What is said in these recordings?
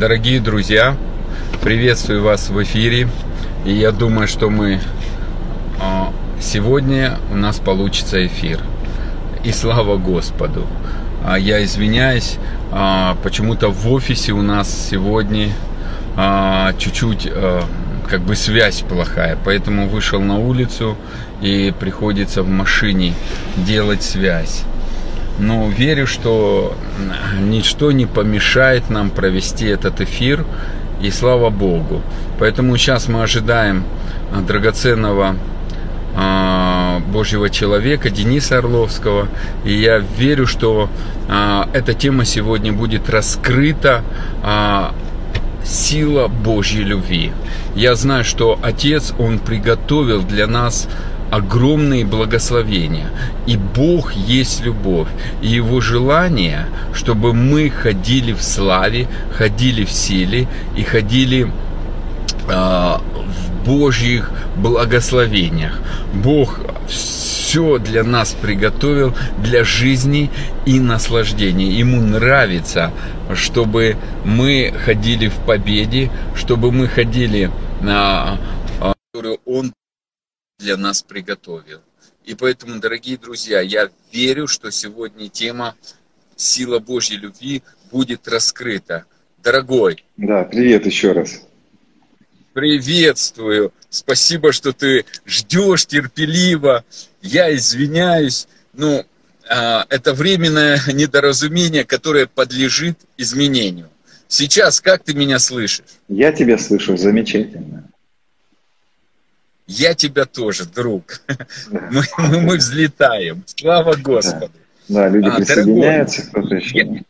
Дорогие друзья, приветствую вас в эфире. И я думаю, что мы а, сегодня у нас получится эфир. И слава Господу. А Я извиняюсь, а, почему-то в офисе у нас сегодня чуть-чуть как бы связь плохая, поэтому вышел на улицу и приходится в машине делать связь. Но верю, что ничто не помешает нам провести этот эфир, и слава Богу. Поэтому сейчас мы ожидаем а, драгоценного а, Божьего человека Дениса Орловского. И я верю, что а, эта тема сегодня будет раскрыта сила Божьей любви. Я знаю, что Отец, Он приготовил для нас огромные благословения. И Бог есть любовь. И Его желание, чтобы мы ходили в славе, ходили в силе и ходили э, в Божьих благословениях. Бог все для нас приготовил для жизни и наслаждения. Ему нравится, чтобы мы ходили в победе, чтобы мы ходили на которую Он для нас приготовил. И поэтому, дорогие друзья, я верю, что сегодня тема «Сила Божьей любви» будет раскрыта. Дорогой. Да, привет еще раз. Приветствую. Спасибо, что ты ждешь терпеливо. Я извиняюсь. Ну, а, это временное недоразумение, которое подлежит изменению. Сейчас как ты меня слышишь? Я тебя слышу замечательно. Я тебя тоже, друг. Мы, мы, мы взлетаем. Слава Господу. Да, да люди а, присоединяются, кто-то еще. Я...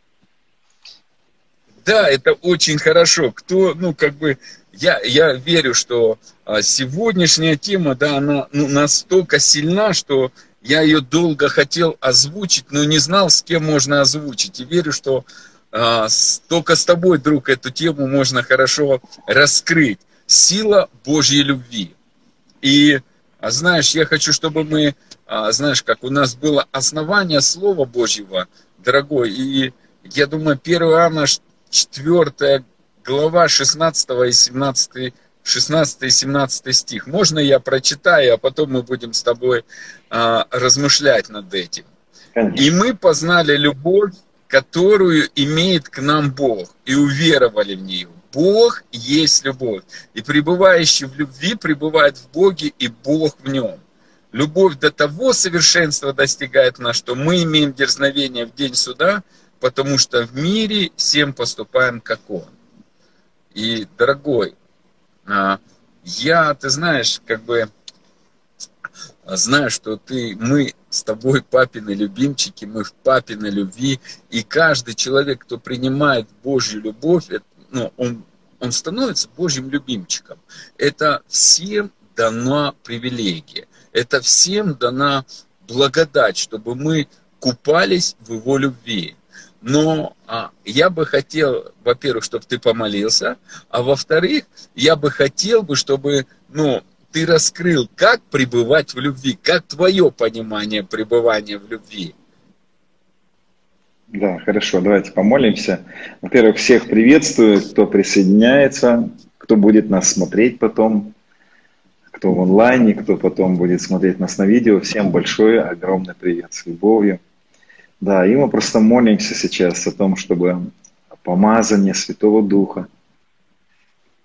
Да, это очень хорошо. Кто, ну, как бы, я, я верю, что а, сегодняшняя тема, да, она ну, настолько сильна, что я ее долго хотел озвучить, но не знал, с кем можно озвучить. И верю, что а, с, только с тобой, друг, эту тему можно хорошо раскрыть. Сила Божьей любви. И, а, знаешь, я хочу, чтобы мы, а, знаешь, как у нас было основание Слова Божьего, дорогой, и я думаю, 1 Иоанна 4 глава 16 и 17 16 и 17 стих. Можно я прочитаю, а потом мы будем с тобой а, размышлять над этим. Конечно. И мы познали любовь, которую имеет к нам Бог, и уверовали в нее. Бог есть любовь. И пребывающий в любви пребывает в Боге, и Бог в нем. Любовь до того совершенства достигает нас, что мы имеем дерзновение в день суда, потому что в мире всем поступаем, как Он. И, дорогой, а, я, ты знаешь, как бы знаю, что ты, мы с тобой папины любимчики, мы в папиной любви, и каждый человек, кто принимает Божью любовь, это ну, он, он становится Божьим любимчиком. Это всем дана привилегия. Это всем дана благодать, чтобы мы купались в его любви. Но а, я бы хотел, во-первых, чтобы ты помолился, а во-вторых, я бы хотел бы, чтобы ну, ты раскрыл, как пребывать в любви, как твое понимание пребывания в любви. Да, хорошо, давайте помолимся. Во-первых, всех приветствую, кто присоединяется, кто будет нас смотреть потом, кто в онлайне, кто потом будет смотреть нас на видео. Всем большое, огромный привет с любовью. Да, и мы просто молимся сейчас о том, чтобы помазание Святого Духа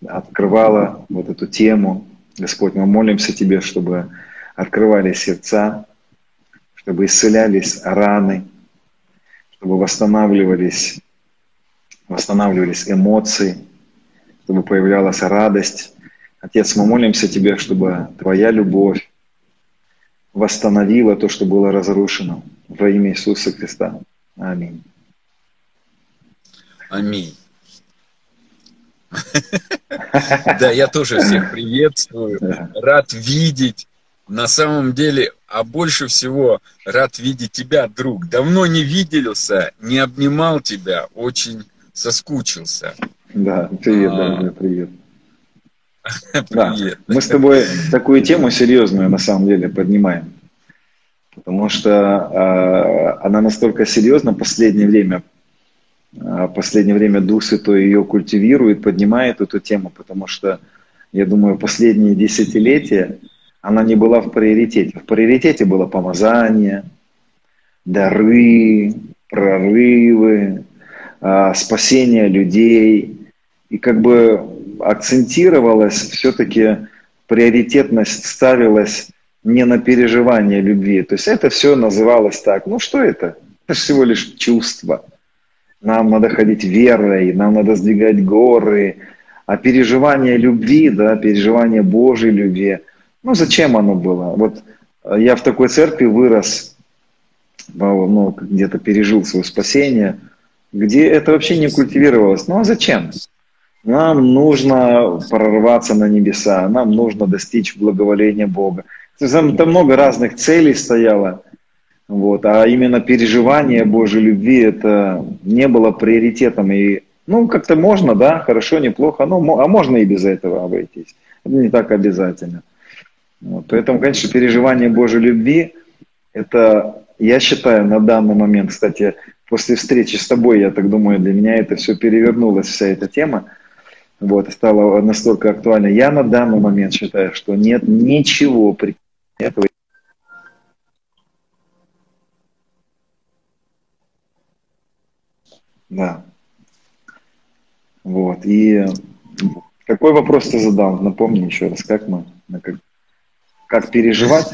открывало вот эту тему. Господь, мы молимся Тебе, чтобы открывали сердца, чтобы исцелялись раны, чтобы восстанавливались, восстанавливались эмоции, чтобы появлялась радость. Отец, мы молимся Тебе, чтобы Твоя любовь восстановила то, что было разрушено во имя Иисуса Христа. Аминь. Аминь. Да, я тоже всех приветствую, рад видеть. На самом деле а больше всего рад видеть тебя, друг. Давно не виделся, не обнимал тебя, очень соскучился. Да, привет, а... дорогой, привет. Да, мы с тобой такую тему серьезную на самом деле поднимаем, потому что э, она настолько серьезна в последнее время. в последнее время Дух Святой ее культивирует, поднимает эту тему, потому что, я думаю, последние десятилетия она не была в приоритете. В приоритете было помазание, дары, прорывы, а, спасение людей. И как бы акцентировалась все-таки приоритетность ставилась не на переживание любви. То есть это все называлось так. Ну что это? Это всего лишь чувство. Нам надо ходить верой, нам надо сдвигать горы. А переживание любви, да, переживание Божьей любви, ну зачем оно было? Вот я в такой церкви вырос, ну, где-то пережил свое спасение, где это вообще не культивировалось. Ну а зачем? Нам нужно прорваться на небеса, нам нужно достичь благоволения Бога. Там, там много разных целей стояло, вот, а именно переживание Божьей любви это не было приоритетом. И, ну, как-то можно, да, хорошо, неплохо, ну, а можно и без этого обойтись. Это не так обязательно. Вот, поэтому, конечно, переживание Божьей любви, это, я считаю, на данный момент, кстати, после встречи с тобой, я так думаю, для меня это все перевернулась, вся эта тема вот, стало настолько актуально. Я на данный момент считаю, что нет ничего при этого. Да. Вот. И какой вопрос ты задал? Напомни еще раз, как мы, как, как переживать?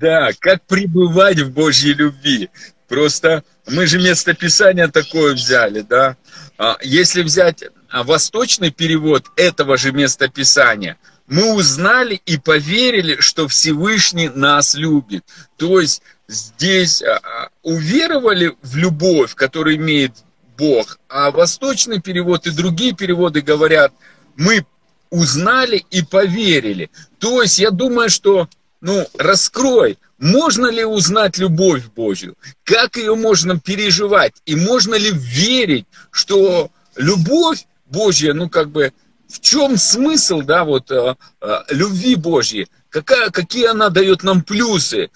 Да? как пребывать в Божьей любви. Просто мы же местописание такое взяли, да. А, если взять а, восточный перевод этого же местописания, мы узнали и поверили, что Всевышний нас любит. То есть здесь а, уверовали в любовь, которую имеет Бог, а восточный перевод и другие переводы говорят, мы узнали и поверили. То есть я думаю, что, ну, раскрой, можно ли узнать любовь Божью? Как ее можно переживать? И можно ли верить, что любовь Божья, ну как бы, в чем смысл, да, вот, э, э, любви Божьей? Какая, какие она дает нам плюсы?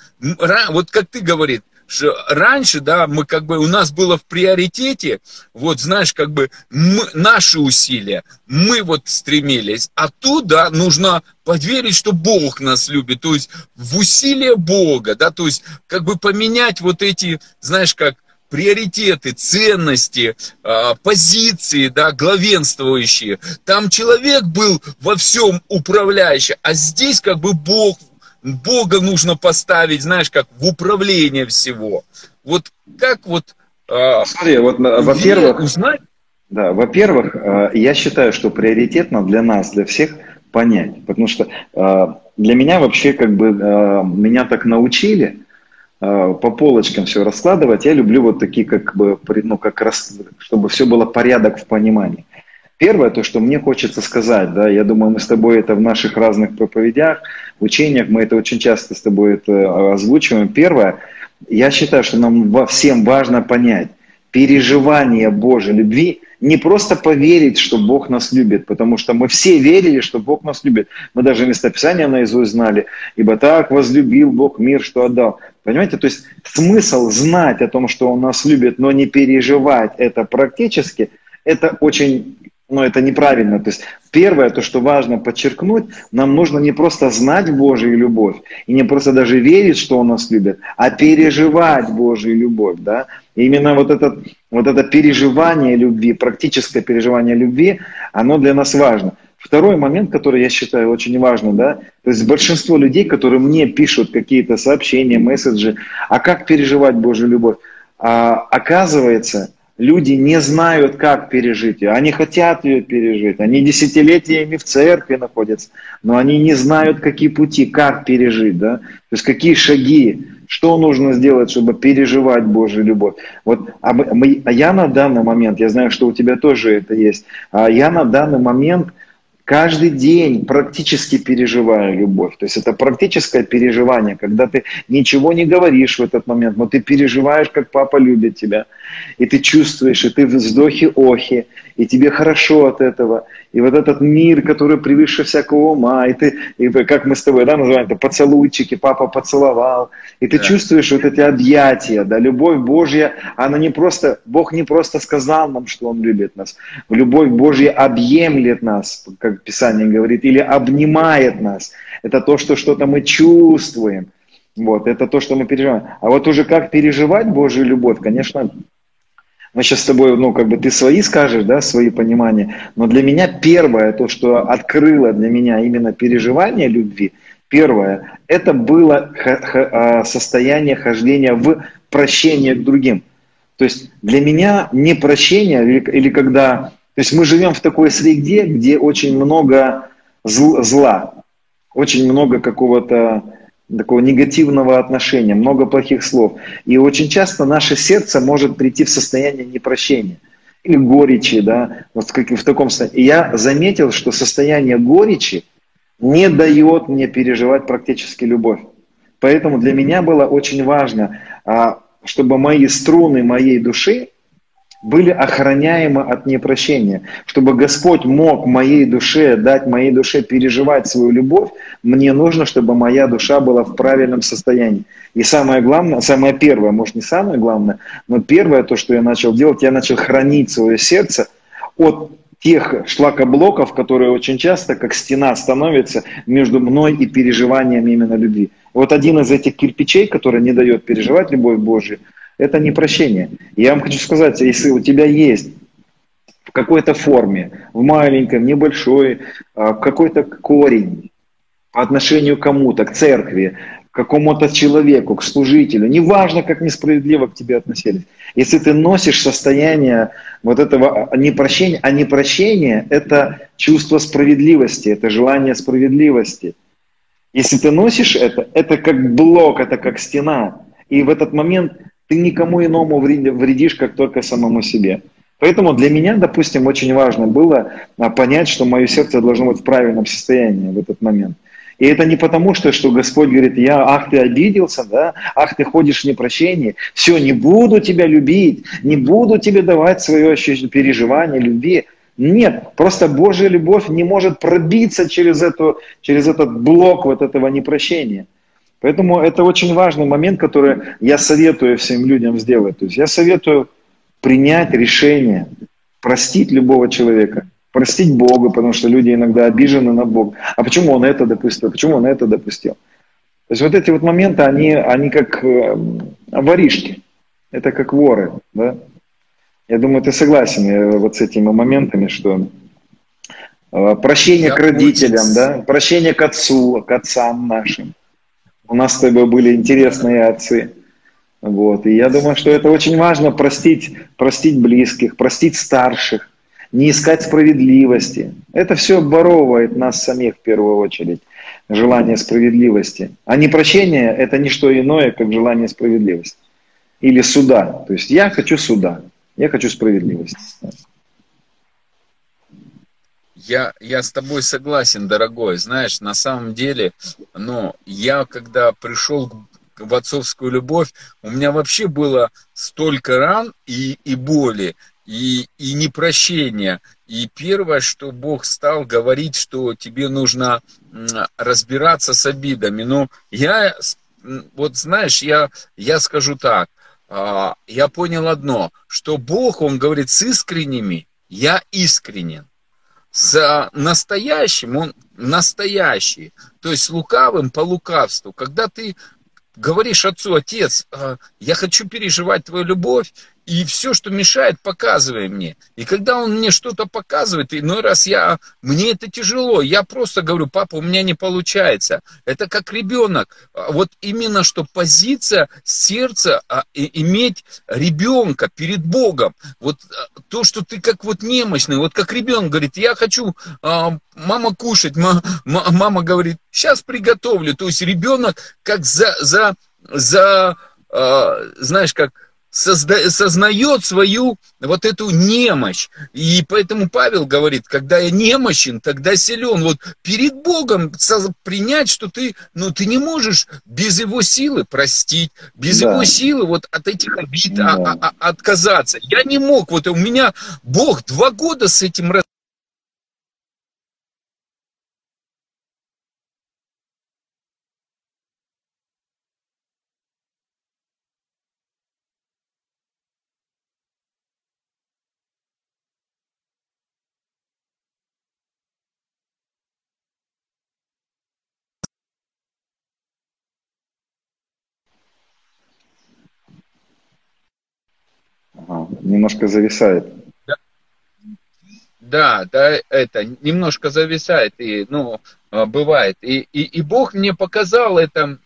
Вот как ты говорит, что раньше, да, мы как бы, у нас было в приоритете, вот, знаешь, как бы мы, наши усилия, мы вот стремились, а тут, нужно поверить, что Бог нас любит, то есть в усилия Бога, да, то есть как бы поменять вот эти, знаешь, как приоритеты, ценности, а, позиции, да, главенствующие. Там человек был во всем управляющий, а здесь как бы Бог Бога нужно поставить, знаешь, как в управление всего. Вот как вот... Э, Смотри, вот, во-первых, узнать? Да, во-первых, э, я считаю, что приоритетно для нас, для всех понять, потому что э, для меня вообще как бы э, меня так научили э, по полочкам все раскладывать. Я люблю вот такие как бы, ну как раз, чтобы все было порядок в понимании. Первое, то, что мне хочется сказать, да, я думаю, мы с тобой это в наших разных проповедях, учениях, мы это очень часто с тобой это а, озвучиваем. Первое, я считаю, что нам всем важно понять, переживание Божьей любви не просто поверить, что Бог нас любит, потому что мы все верили, что Бог нас любит. Мы даже местописание наизусть знали, ибо так возлюбил Бог мир, что отдал. Понимаете, то есть смысл знать о том, что Он нас любит, но не переживать это практически, это очень но это неправильно. То есть первое, то, что важно подчеркнуть, нам нужно не просто знать Божию любовь, и не просто даже верить, что Он нас любит, а переживать Божию любовь. Да? И именно вот, этот, вот это переживание любви, практическое переживание любви, оно для нас важно. Второй момент, который я считаю очень важным, да, то есть большинство людей, которые мне пишут какие-то сообщения, месседжи, а как переживать Божью любовь, а, оказывается, люди не знают, как пережить ее. Они хотят ее пережить. Они десятилетиями в церкви находятся, но они не знают, какие пути, как пережить, да? То есть какие шаги, что нужно сделать, чтобы переживать Божью любовь. Вот, а, мы, а я на данный момент, я знаю, что у тебя тоже это есть, а я на данный момент – каждый день практически переживаю любовь. То есть это практическое переживание, когда ты ничего не говоришь в этот момент, но ты переживаешь, как папа любит тебя. И ты чувствуешь, и ты вздохи-охи, и тебе хорошо от этого, и вот этот мир, который превыше всякого ума, и ты, и как мы с тобой, да, называем это поцелуйчики, папа поцеловал, и ты да. чувствуешь вот эти объятия, да, любовь Божья, она не просто, Бог не просто сказал нам, что Он любит нас, любовь Божья объемлет нас, как Писание говорит, или обнимает нас, это то, что что-то мы чувствуем, вот, это то, что мы переживаем. А вот уже как переживать Божью любовь, конечно, мы сейчас с тобой, ну, как бы ты свои скажешь, да, свои понимания, но для меня первое, то, что открыло для меня именно переживание любви, первое, это было а, состояние хождения в прощение к другим. То есть для меня не прощение, или, или когда... То есть мы живем в такой среде, где очень много зла, очень много какого-то такого негативного отношения, много плохих слов. И очень часто наше сердце может прийти в состояние непрощения или горечи, да, вот в таком состоянии. И я заметил, что состояние горечи не дает мне переживать практически любовь. Поэтому для меня было очень важно, а, чтобы мои струны моей души были охраняемы от непрощения. Чтобы Господь мог моей душе, дать моей душе переживать свою любовь, мне нужно, чтобы моя душа была в правильном состоянии. И самое главное, самое первое, может не самое главное, но первое то, что я начал делать, я начал хранить свое сердце от тех шлакоблоков, которые очень часто как стена становятся между мной и переживанием именно любви. Вот один из этих кирпичей, который не дает переживать любовь Божию, это не прощение. Я вам хочу сказать, если у тебя есть в какой-то форме, в маленьком, небольшой, а, какой-то корень по отношению к кому-то, к церкви, к какому-то человеку, к служителю, неважно, как несправедливо к тебе относились, если ты носишь состояние вот этого непрощения, а непрощение – это чувство справедливости, это желание справедливости. Если ты носишь это, это как блок, это как стена. И в этот момент ты никому иному вредишь, как только самому себе. Поэтому для меня, допустим, очень важно было а, понять, что мое сердце должно быть в правильном состоянии в этот момент. И это не потому, что, что Господь говорит, я, ах, ты обиделся, да, ах, ты ходишь в непрощении, все, не буду тебя любить, не буду тебе давать свое переживание любви. Нет, просто Божья любовь не может пробиться через, эту, через этот блок вот этого непрощения. Поэтому это очень важный момент, который я советую всем людям сделать. То есть я советую принять решение, простить любого человека, простить Бога, потому что люди иногда обижены на Бога. А почему он это допустил? Почему он это допустил? То есть вот эти вот моменты, они, они как э, воришки, это как воры. Да? Я думаю, ты согласен э, вот с этими моментами, что э, прощение Я к родителям, да, прощение к отцу, к отцам нашим. У нас с тобой были интересные отцы. Вот. И я думаю, что это очень важно простить, простить близких, простить старших, не искать справедливости. Это все оборовывает нас самих в первую очередь, желание справедливости. А не прощение – это не что иное, как желание справедливости. Или суда. То есть я хочу суда, я хочу справедливости. Я, я с тобой согласен, дорогой. Знаешь, на самом деле, ну, я когда пришел в отцовскую любовь, у меня вообще было столько ран и, и боли, и, и непрощения. И первое, что Бог стал говорить, что тебе нужно разбираться с обидами. Но я, вот знаешь, я, я скажу так, а, я понял одно, что Бог, Он говорит с искренними, я искренен с настоящим, он настоящий, то есть лукавым по лукавству. Когда ты говоришь отцу, отец, а, я хочу переживать твою любовь, и все, что мешает, показывай мне. И когда он мне что-то показывает, иной раз я, мне это тяжело, я просто говорю, папа, у меня не получается. Это как ребенок. А вот именно что позиция сердца, а, иметь ребенка перед Богом. Вот а, то, что ты как вот немощный, вот как ребенок говорит, я хочу, мама кушать, мама говорит, сейчас приготовлю. То есть ребенок как за, за, за знаешь, как созда- сознает свою вот эту немощь. И поэтому Павел говорит, когда я немощен, тогда силен. Вот перед Богом принять, что ты, ну, ты не можешь без его силы простить, без да. его силы вот от этих обид да. а, а, а, отказаться. Я не мог, вот у меня Бог два года с этим немножко зависает. Да, да, это немножко зависает, и, ну, а, бывает. И, и, и Бог мне показал это,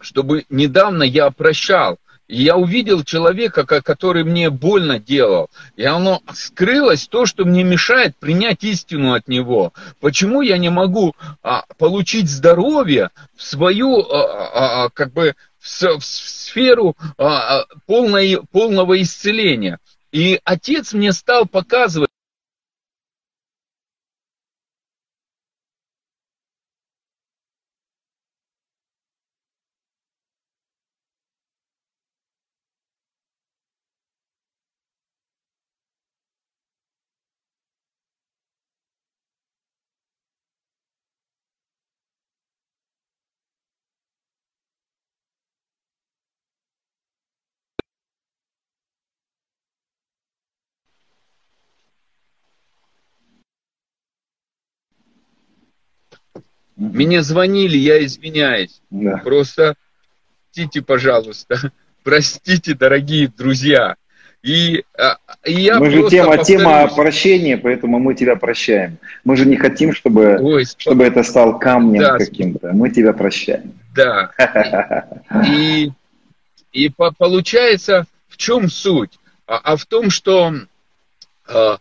чтобы недавно я прощал. Я увидел человека, который мне больно делал. И оно скрылось, то, что мне мешает принять истину от него. Почему я не могу а, получить здоровье в свою, а, а, а как бы, в, в сферу а, а, полной, полного исцеления? И отец мне стал показывать, Мне звонили, я извиняюсь. Да. Просто простите, пожалуйста. Простите, дорогие друзья. И, а, и я мы же тема, повторюсь. тема прощения, поэтому мы тебя прощаем. Мы же не хотим, чтобы, Ой, чтобы это стал камнем да, каким-то. Мы тебя прощаем. Да. И, и, и получается, в чем суть? А, а в том, что а,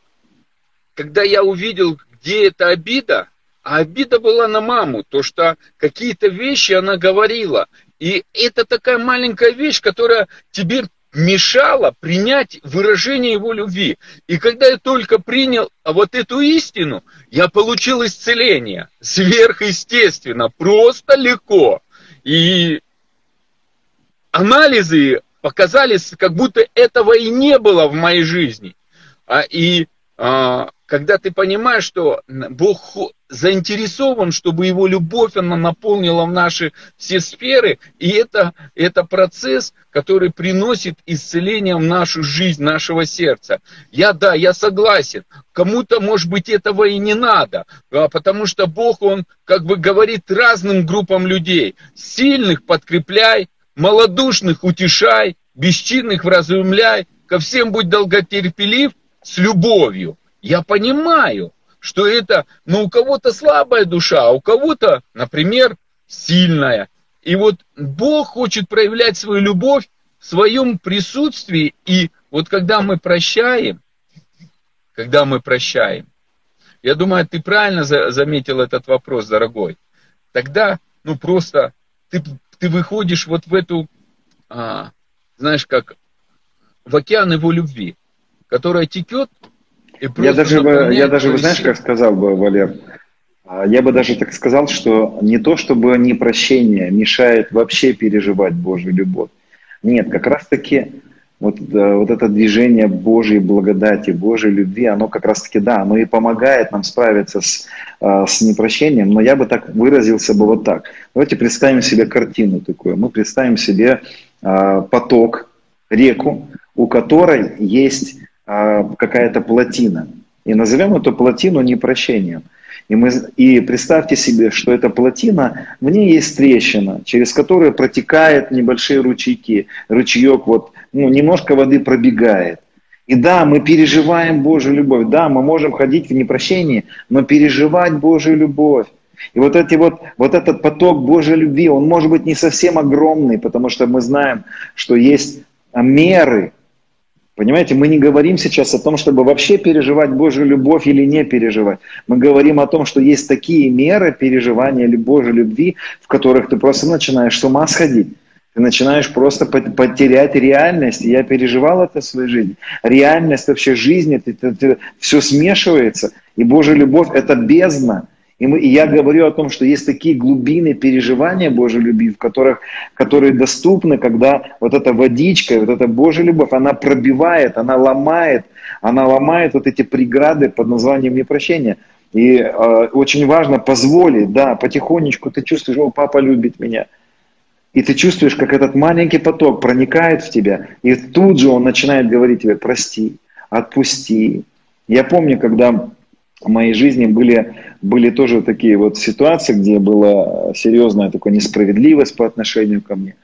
когда я увидел, где эта обида, а обида была на маму, то что какие-то вещи она говорила. И это такая маленькая вещь, которая тебе мешала принять выражение его любви. И когда я только принял вот эту истину, я получил исцеление. Сверхъестественно, просто легко. И анализы показали, как будто этого и не было в моей жизни. А, и а, когда ты понимаешь, что Бог заинтересован, чтобы его любовь, она наполнила в наши все сферы, и это, это процесс, который приносит исцеление в нашу жизнь, нашего сердца. Я, да, я согласен, кому-то, может быть, этого и не надо, а потому что Бог, Он как бы говорит разным группам людей, сильных подкрепляй, малодушных утешай, бесчинных вразумляй, ко всем будь долготерпелив с любовью. Я понимаю, что это, ну, у кого-то слабая душа, а у кого-то, например, сильная. И вот Бог хочет проявлять свою любовь в своем присутствии. И вот когда мы прощаем, когда мы прощаем, я думаю, ты правильно заметил этот вопрос, дорогой. Тогда, ну, просто ты, ты выходишь вот в эту, а, знаешь, как в океан его любви, которая текет я даже, бы, я даже, вы знаешь, как сказал бы, Валер, а, я бы даже так сказал, что не то, чтобы непрощение мешает вообще переживать Божью любовь. Нет, как раз-таки вот, вот это движение Божьей благодати, Божьей любви, оно как раз-таки, да, оно и помогает нам справиться с, а, с непрощением, но я бы так выразился бы вот так. Давайте представим себе картину такую. Мы представим себе а, поток, реку, у которой есть какая-то плотина. И назовем эту плотину непрощением. И, мы, и представьте себе, что эта плотина, в ней есть трещина, через которую протекают небольшие ручейки. Ручеек вот, ну, немножко воды пробегает. И да, мы переживаем Божью любовь. Да, мы можем ходить в непрощении, но переживать Божью любовь. И вот, эти вот, вот этот поток Божьей любви, он может быть не совсем огромный, потому что мы знаем, что есть меры, Понимаете, мы не говорим сейчас о том, чтобы вообще переживать Божью любовь или не переживать. Мы говорим о том, что есть такие меры переживания Божьей любви, в которых ты просто начинаешь с ума сходить. Ты начинаешь просто потерять реальность. я переживал это в своей жизни. Реальность вообще жизни, ты, ты, ты, все смешивается. И Божья любовь – это бездна. И, мы, и я говорю о том, что есть такие глубины переживания Божьей любви, в которых, которые доступны, когда вот эта водичка, вот эта Божья любовь, она пробивает, она ломает, она ломает вот эти преграды под названием непрощения. И э, очень важно позволить, да, потихонечку ты чувствуешь, о, папа любит меня – и ты чувствуешь, как этот маленький поток проникает в тебя, и тут же он начинает говорить тебе, прости, отпусти. Я помню, когда в моей жизни были, были тоже такие вот ситуации, где была серьезная такая несправедливость по отношению ко мне.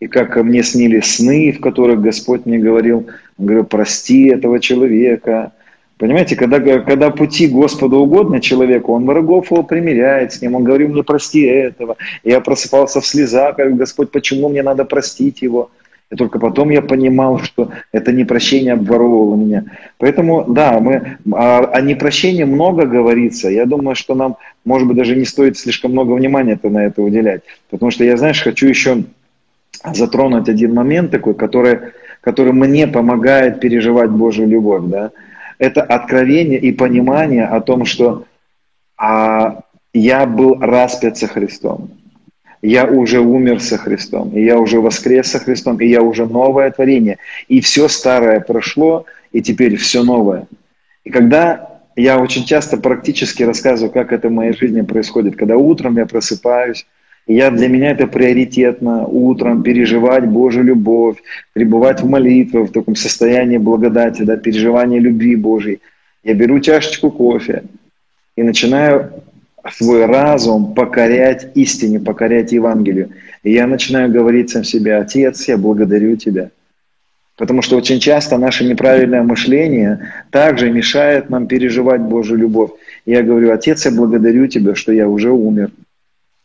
И как мне снились сны, в которых Господь мне говорил, он говорил, прости этого человека, Понимаете, когда, когда пути Господу угодно человеку, он врагов его примиряет с ним, он говорит мне, прости этого. Я просыпался в слезах, говорю, Господь, почему мне надо простить его? И только потом я понимал, что это не прощение обворовывало меня. Поэтому, да, мы, о, о непрощении много говорится. Я думаю, что нам, может быть, даже не стоит слишком много внимания -то на это уделять. Потому что я, знаешь, хочу еще затронуть один момент такой, который, который мне помогает переживать Божью любовь. Да? это откровение и понимание о том, что а, я был распят со Христом. Я уже умер со Христом, и я уже воскрес со Христом, и я уже новое творение. И все старое прошло, и теперь все новое. И когда я очень часто практически рассказываю, как это в моей жизни происходит, когда утром я просыпаюсь, я, для меня это приоритетно утром переживать Божью любовь, пребывать в молитве, в таком состоянии благодати, да, переживания любви Божьей. Я беру чашечку кофе и начинаю свой разум покорять истине, покорять Евангелию. И я начинаю говорить сам себе, Отец, я благодарю Тебя. Потому что очень часто наше неправильное мышление также мешает нам переживать Божью любовь. И я говорю, Отец, я благодарю Тебя, что я уже умер.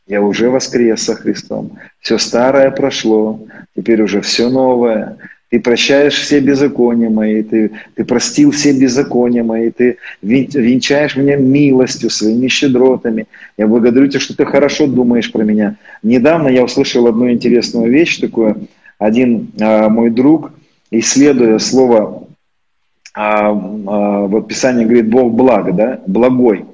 Я уже воскрес со Христом. Все старое прошло, теперь уже все новое. Ты прощаешь все беззакония мои, ты, ты простил все беззакония мои, ты венчаешь меня милостью, своими щедротами. Я благодарю тебя, что ты хорошо думаешь про меня. Недавно я услышал одну интересную вещь такую. Один а, мой друг, исследуя слово, а, а, вот Писание говорит, Бог благо, да, благой.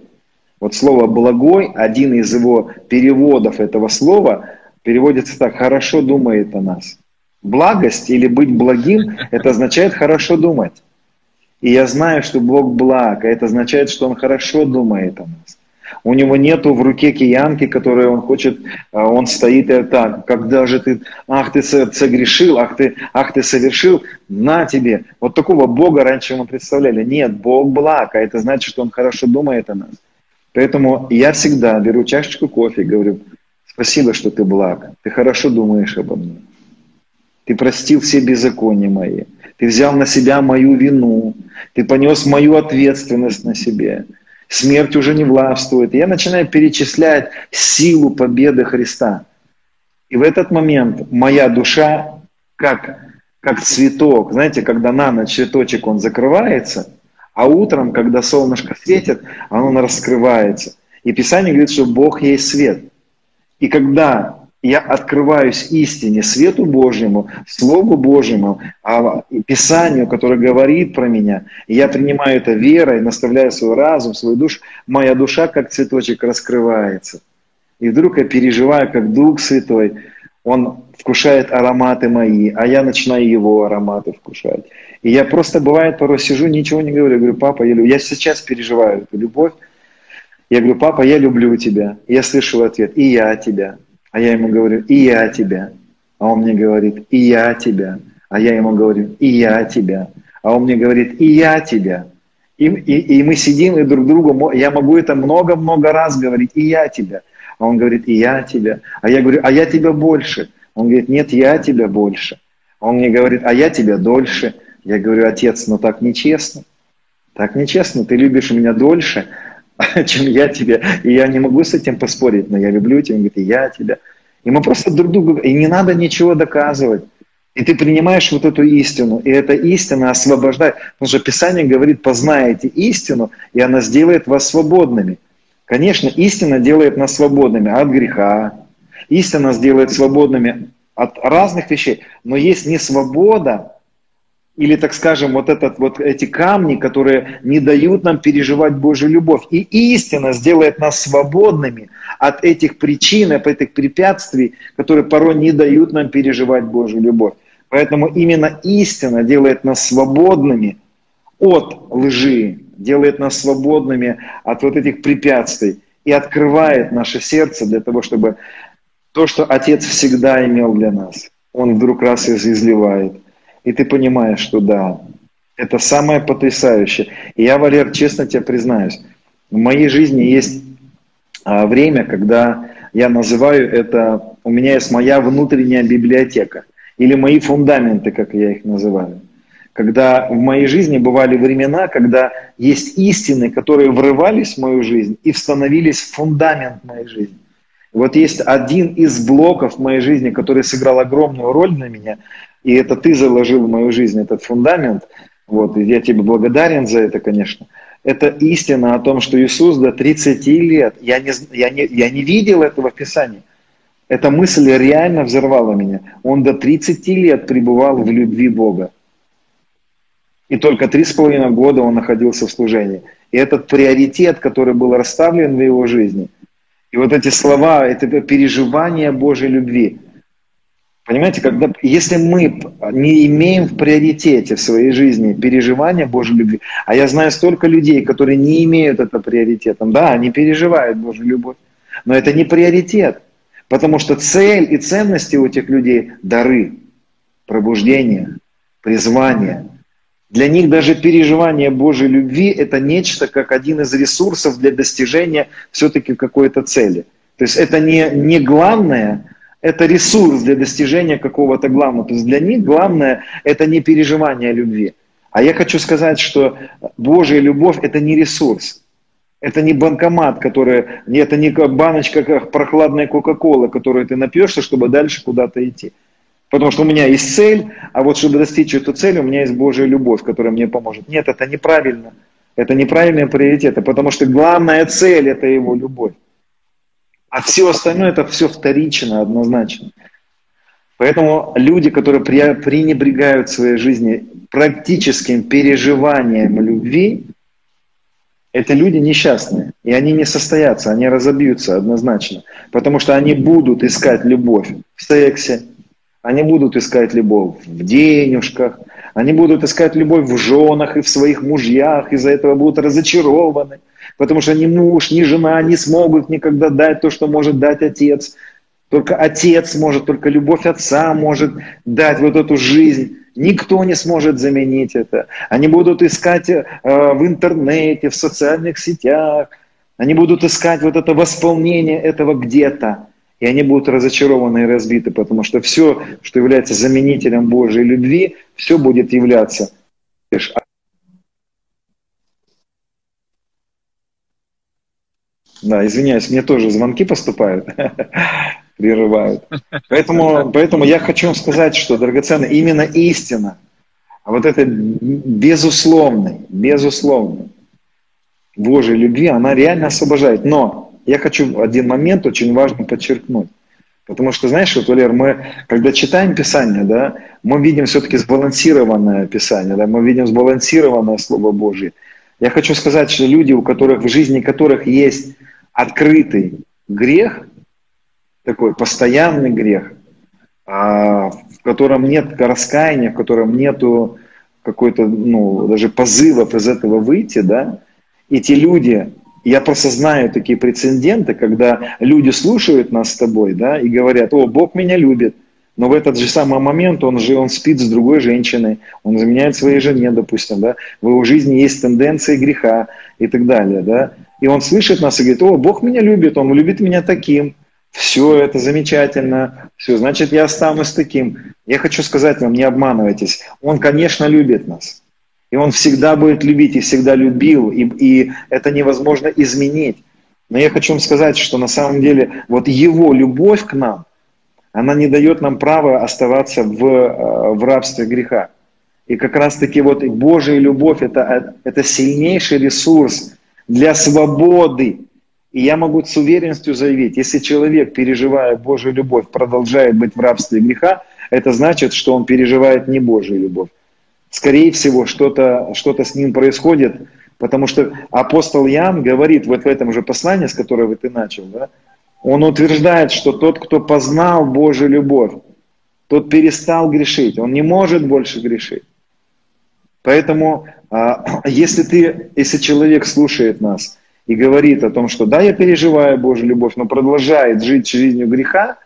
Вот слово «благой», один из его переводов этого слова переводится так «хорошо думает о нас». Благость или быть благим – это означает хорошо думать. И я знаю, что Бог благ, а это означает, что Он хорошо думает о нас. У него нету в руке киянки, которую он хочет, а он стоит и так, когда же ты, ах ты согрешил, ах ты, ах ты совершил, на тебе. Вот такого Бога раньше мы представляли. Нет, Бог благ, а это значит, что Он хорошо думает о нас. Поэтому я всегда беру чашечку кофе и говорю, спасибо, что ты благ, ты хорошо думаешь обо мне. Ты простил все беззакония мои. Ты взял на себя мою вину. Ты понес мою ответственность на себе. Смерть уже не властвует. И я начинаю перечислять силу победы Христа. И в этот момент моя душа, как, как цветок, знаете, когда на ночь цветочек он закрывается – а утром, когда солнышко светит, оно раскрывается. И Писание говорит, что Бог есть свет. И когда я открываюсь истине, свету Божьему, Слову Божьему, а Писанию, которое говорит про меня, я принимаю это верой, наставляю свой разум, свою душу, моя душа, как цветочек, раскрывается. И вдруг я переживаю, как Дух Святой, Он вкушает ароматы мои, а я начинаю Его ароматы вкушать. И я просто, бывает, порой сижу, ничего не говорю. Говорю, папа, я, люблю. я сейчас переживаю эту любовь. Я говорю, папа, я люблю тебя. Я слышу ответ, и я тебя. А я ему говорю, и я тебя. А он мне говорит, и я тебя. А я ему говорю, и я тебя. А он мне говорит, и я тебя. И, и, и мы сидим и друг другу, я могу это много-много раз говорить, и я тебя. А он говорит, и я тебя. А я говорю, а я тебя больше. Он говорит, нет, я тебя больше. Он мне говорит, а я тебя дольше. Я говорю, отец, ну так нечестно. Так нечестно, ты любишь меня дольше, чем я тебя. И я не могу с этим поспорить, но я люблю тебя. Он говорит, и я тебя. И мы просто друг другу, и не надо ничего доказывать. И ты принимаешь вот эту истину, и эта истина освобождает. Потому что Писание говорит, познаете истину, и она сделает вас свободными. Конечно, истина делает нас свободными от греха. Истина нас делает свободными от разных вещей. Но есть не свобода, или, так скажем, вот, этот, вот эти камни, которые не дают нам переживать Божью любовь. И истина сделает нас свободными от этих причин, от этих препятствий, которые порой не дают нам переживать Божью любовь. Поэтому именно истина делает нас свободными от лжи, делает нас свободными от вот этих препятствий и открывает наше сердце для того, чтобы то, что Отец всегда имел для нас, Он вдруг раз изливает – и ты понимаешь, что да, это самое потрясающее. И я, Валер, честно тебе признаюсь, в моей жизни есть а, время, когда я называю это, у меня есть моя внутренняя библиотека, или мои фундаменты, как я их называю. Когда в моей жизни бывали времена, когда есть истины, которые врывались в мою жизнь и становились в фундамент моей жизни. Вот есть один из блоков моей жизни, который сыграл огромную роль для меня. И это ты заложил в мою жизнь этот фундамент. Вот, и я тебе благодарен за это, конечно. Это истина о том, что Иисус до 30 лет, я не, я не, я не видел этого в Писании. Эта мысль реально взорвала меня. Он до 30 лет пребывал в любви Бога. И только три с половиной года он находился в служении. И этот приоритет, который был расставлен в его жизни, и вот эти слова, это переживание Божьей любви, Понимаете, когда, если мы не имеем в приоритете в своей жизни переживания Божьей любви, а я знаю столько людей, которые не имеют это приоритетом, да, они переживают Божью любовь, но это не приоритет, потому что цель и ценности у этих людей – дары, пробуждение, призвание. Для них даже переживание Божьей любви – это нечто, как один из ресурсов для достижения все-таки какой-то цели. То есть это не, не главное – это ресурс для достижения какого-то главного. То есть для них главное – это не переживание любви. А я хочу сказать, что Божья любовь – это не ресурс. Это не банкомат, который, это не баночка как прохладной Кока-Колы, которую ты напьешься, чтобы дальше куда-то идти. Потому что у меня есть цель, а вот чтобы достичь эту цель, у меня есть Божья любовь, которая мне поможет. Нет, это неправильно. Это неправильные приоритеты, потому что главная цель – это Его любовь. А все остальное это все вторично, однозначно. Поэтому люди, которые пренебрегают в своей жизни практическим переживанием любви, это люди несчастные. И они не состоятся, они разобьются однозначно. Потому что они будут искать любовь в сексе, они будут искать любовь в денежках, они будут искать любовь в женах и в своих мужьях, из-за этого будут разочарованы потому что ни муж, ни жена не смогут никогда дать то, что может дать отец. Только отец может, только любовь отца может дать вот эту жизнь. Никто не сможет заменить это. Они будут искать э, в интернете, в социальных сетях. Они будут искать вот это восполнение этого где-то. И они будут разочарованы и разбиты, потому что все, что является заменителем Божьей любви, все будет являться лишь Да, извиняюсь, мне тоже звонки поступают, прерывают. Поэтому, поэтому я хочу сказать, что, драгоценно, именно истина, а вот это безусловный, безусловный Божьей любви, она реально освобождает. Но я хочу один момент очень важно подчеркнуть. Потому что, знаешь, вот, Валер, мы, когда читаем Писание, да, мы видим все-таки сбалансированное Писание, да, мы видим сбалансированное Слово Божье. Я хочу сказать, что люди, у которых в жизни которых есть открытый грех, такой постоянный грех, а, в котором нет раскаяния, в котором нету какой-то, ну, даже позывов из этого выйти, да, и те люди, я просто знаю такие прецеденты, когда люди слушают нас с тобой, да, и говорят, о, Бог меня любит, но в этот же самый момент он же, он спит с другой женщиной, он заменяет своей жене, допустим, да, в его жизни есть тенденции греха и так далее, да, и он слышит нас и говорит, о, Бог меня любит, Он любит меня таким. Все это замечательно, все, значит, я останусь таким. Я хочу сказать вам, не обманывайтесь. Он, конечно, любит нас. И Он всегда будет любить и всегда любил, и, и это невозможно изменить. Но я хочу вам сказать, что на самом деле вот Его любовь к нам, она не дает нам права оставаться в, э, в рабстве греха. И как раз-таки вот Божья любовь это, это сильнейший ресурс, для свободы И я могу с уверенностью заявить, если человек, переживая Божью любовь, продолжает быть в рабстве греха, это значит, что он переживает не Божью любовь. Скорее всего, что-то что с ним происходит, потому что апостол Ян говорит вот в этом же послании, с которого ты начал, да, он утверждает, что тот, кто познал Божью любовь, тот перестал грешить, он не может больше грешить. Поэтому, а, если ты, если человек слушает нас и говорит о том, что да, я переживаю Божью любовь, но продолжает жить жизнью греха,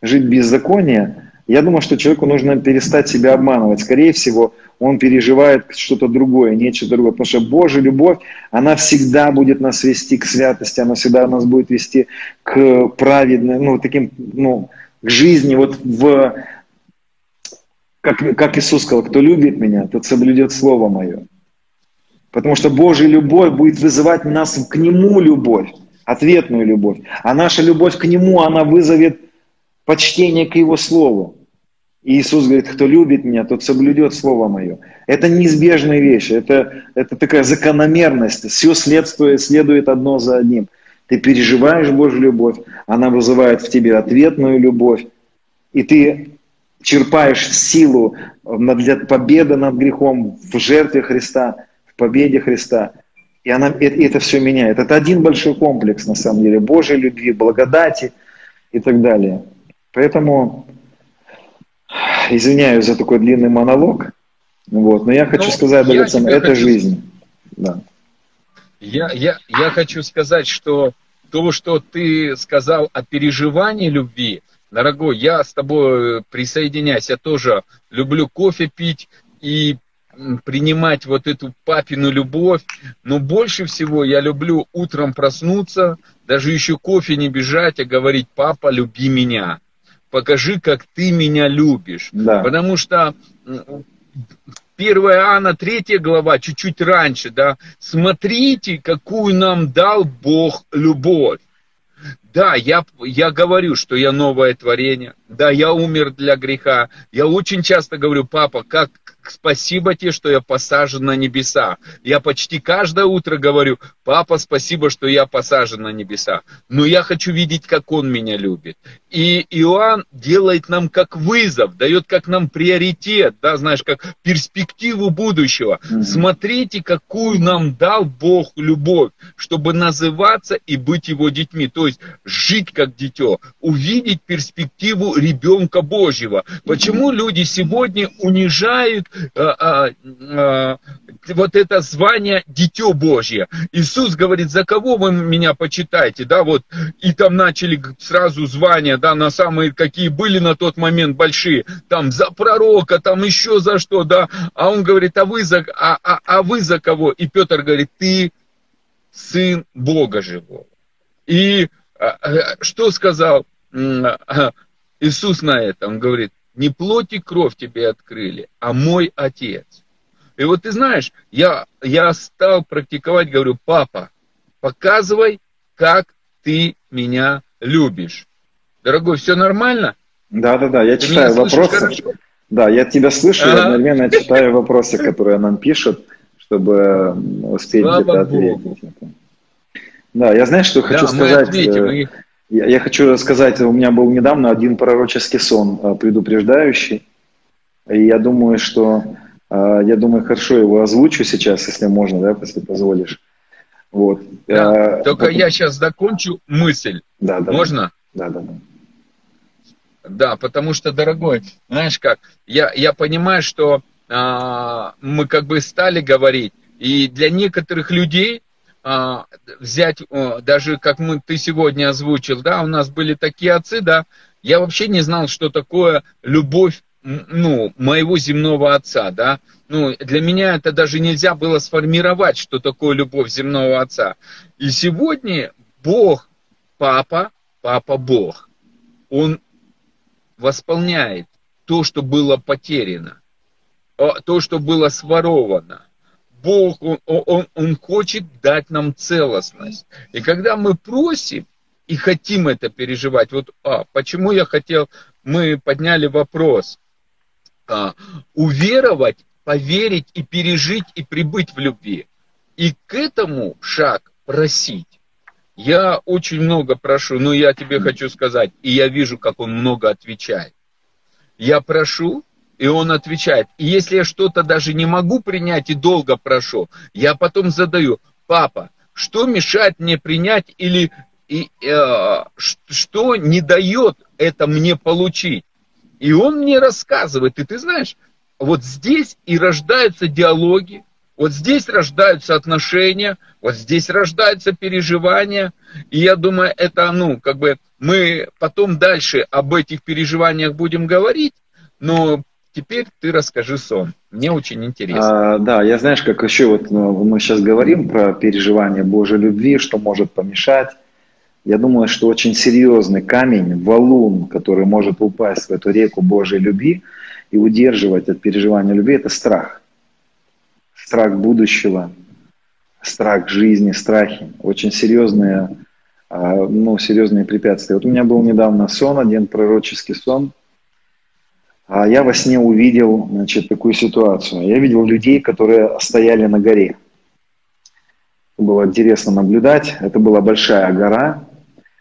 жить беззакония, я думаю, что человеку нужно перестать себя обманывать. Скорее всего, он переживает что-то другое, нечто другое. Потому что Божья любовь, она всегда будет нас вести к святости, она всегда нас будет вести к праведной, ну, таким, ну, к жизни, вот в, как, как Иисус сказал, кто любит меня, тот соблюдет Слово Мое. Потому что Божья любовь будет вызывать нас к Нему любовь, ответную любовь. А наша любовь к Нему, она вызовет почтение к Его Слову. И Иисус говорит, кто любит меня, тот соблюдет Слово Мое. Это неизбежная вещь, это, это такая закономерность. Все следствие следует одно за одним. Ты переживаешь Божью любовь, она вызывает в тебе ответную любовь, и ты черпаешь силу для победы над грехом в жертве Христа, в победе Христа. И, она, и это все меняет. Это один большой комплекс, на самом деле, Божьей любви, благодати и так далее. Поэтому Извиняюсь за такой длинный монолог. Вот, но я хочу но ну, сказать, я это хочу... жизнь. Да. Я, я, я хочу сказать, что то, что ты сказал о переживании любви, дорогой, я с тобой присоединяюсь. Я тоже люблю кофе пить и принимать вот эту папину любовь, но больше всего я люблю утром проснуться, даже еще кофе не бежать, а говорить, папа, люби меня покажи, как ты меня любишь. Да. Потому что 1 Иоанна 3 глава, чуть-чуть раньше, да, смотрите, какую нам дал Бог любовь. Да, я, я говорю, что я новое творение. Да, я умер для греха. Я очень часто говорю, папа, как спасибо тебе, что я посажен на небеса. Я почти каждое утро говорю, папа, спасибо, что я посажен на небеса. Но я хочу видеть, как он меня любит. И Иоанн делает нам как вызов, дает как нам приоритет, да, знаешь, как перспективу будущего. Mm-hmm. Смотрите, какую нам дал Бог любовь, чтобы называться и быть его детьми. То есть жить как дитё, увидеть перспективу ребенка Божьего. Почему люди сегодня унижают вот это звание Дитё Божье. Иисус говорит, за кого вы меня почитаете, да, вот, и там начали сразу звания, да, на самые, какие были на тот момент большие, там, за пророка, там, еще за что, да, а он говорит, а вы за, а, а, а вы за кого? И Петр говорит, ты сын Бога живого. И что сказал Иисус на это? Он говорит, не плоть и кровь тебе открыли, а мой отец. И вот ты знаешь, я, я стал практиковать, говорю, папа, показывай, как ты меня любишь. Дорогой, все нормально? Да, да, да, я ты читаю вопросы. Хорошо? Да, я тебя слышу, ага. и одновременно читаю вопросы, которые нам пишут, чтобы успеть где-то ответить. Да, я знаю, что хочу да, сказать. Мы ответим, э, я, я хочу сказать, у меня был недавно один пророческий сон э, предупреждающий. И я думаю, что э, я думаю, хорошо его озвучу сейчас, если можно, да, если позволишь. Вот. Да, а, только потом... я сейчас закончу мысль. Да, да. Можно? Да, да, да. Да, потому что, дорогой, знаешь как, я, я понимаю, что а, мы как бы стали говорить, и для некоторых людей взять, даже как мы, ты сегодня озвучил, да, у нас были такие отцы, да, я вообще не знал, что такое любовь, ну, моего земного отца, да, ну, для меня это даже нельзя было сформировать, что такое любовь земного отца. И сегодня Бог, папа, папа Бог, он восполняет то, что было потеряно, то, что было своровано, Бог, он, он, он хочет дать нам целостность. И когда мы просим и хотим это переживать, вот а, почему я хотел, мы подняли вопрос, а, уверовать, поверить и пережить и прибыть в любви. И к этому шаг просить. я очень много прошу, но я тебе хочу сказать, и я вижу, как он много отвечает. Я прошу, и он отвечает. И если я что-то даже не могу принять и долго прошу, я потом задаю, папа, что мешает мне принять или и, э, что не дает это мне получить? И он мне рассказывает, и ты знаешь, вот здесь и рождаются диалоги, вот здесь рождаются отношения, вот здесь рождаются переживания. И я думаю, это, ну, как бы мы потом дальше об этих переживаниях будем говорить, но теперь ты расскажи сон. Мне очень интересно. А, да, я знаешь, как еще вот ну, мы сейчас говорим про переживание Божьей любви, что может помешать. Я думаю, что очень серьезный камень, валун, который может упасть в эту реку Божьей любви и удерживать от переживания любви, это страх страх будущего, страх жизни, страхи. Очень серьезные, а, ну, серьезные препятствия. Вот у меня был недавно сон, один пророческий сон. А я во сне увидел значит, такую ситуацию. Я видел людей, которые стояли на горе. Было интересно наблюдать. Это была большая гора,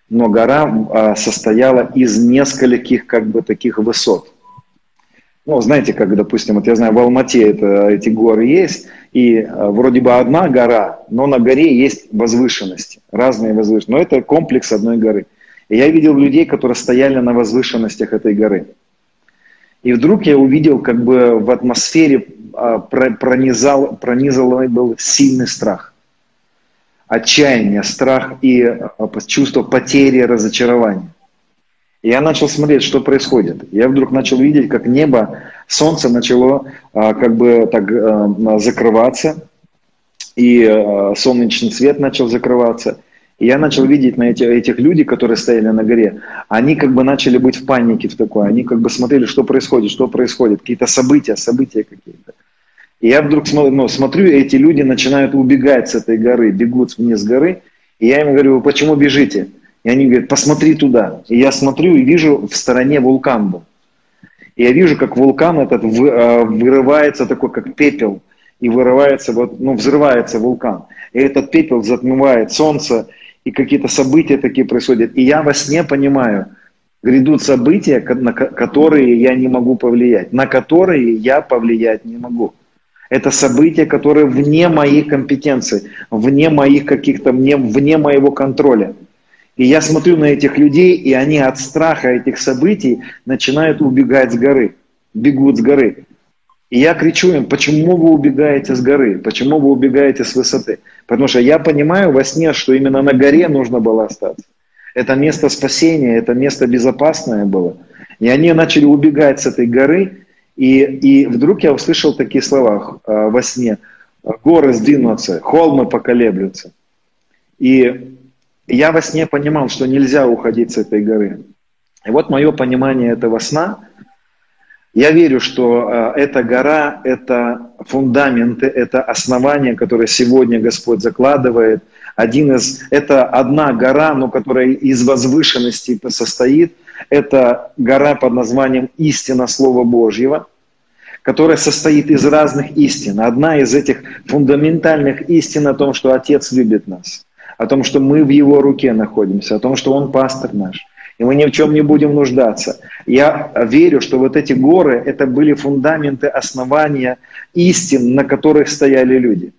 но гора а, состояла из нескольких как бы таких высот. Ну, знаете, как, допустим, вот я знаю, в Алмате это, эти горы есть, и э, вроде бы одна гора, но на горе есть возвышенности, разные возвышенности. Но это комплекс одной горы. И я видел людей, которые стояли на возвышенностях этой горы. И вдруг я увидел, как бы в атмосфере а, пронизал, пронизал был сильный страх. Отчаяние, страх и а, чувство потери, разочарования. И я начал смотреть, что происходит. Я вдруг начал видеть, как небо, солнце начало а, как бы так закрываться, и солнечный свет начал закрываться. И я начал видеть на эти, этих людей, которые стояли на горе, они как бы начали быть в панике в такой, они как бы смотрели, что происходит, что происходит, какие-то события, события какие-то. И я вдруг смотрю, ну, смотрю, эти люди начинают убегать с этой горы, бегут вниз горы, и я им говорю, почему бежите? И они говорят, посмотри туда. И я смотрю и вижу в стороне вулкан был. И я вижу, как вулкан этот э, вырывается такой, как пепел, и вырывается, вот, ну, взрывается вулкан. И этот пепел затмевает солнце, и какие-то события такие происходят. И я во сне понимаю, грядут события, на которые я не могу повлиять, на которые я повлиять не могу. Это события, которые вне моей компетенции, вне моих каких-то, вне, вне моего контроля. И я смотрю на этих людей, и они от страха этих событий начинают убегать с горы, бегут с горы. И я кричу им, почему вы убегаете с горы, почему вы убегаете с высоты? Потому что я понимаю во сне, что именно на горе нужно было остаться. Это место спасения, это место безопасное было. И они начали убегать с этой горы, и, и вдруг я услышал такие слова э, во сне. Горы сдвинутся, холмы поколеблются. И я во сне понимал, что нельзя уходить с этой горы. И вот мое понимание этого сна. Я верю, что э, эта гора – это фундаменты, это основания, которые сегодня Господь закладывает. Один из, это одна гора, но которая из возвышенности состоит. Это гора под названием «Истина Слова Божьего», которая состоит из разных истин. Одна из этих фундаментальных истин о том, что Отец любит нас – о том, что мы в Его руке находимся, о том, что Он пастор наш, и мы ни в чем не будем нуждаться. Я верю, что вот эти горы – это были фундаменты основания истин, на которых стояли люди.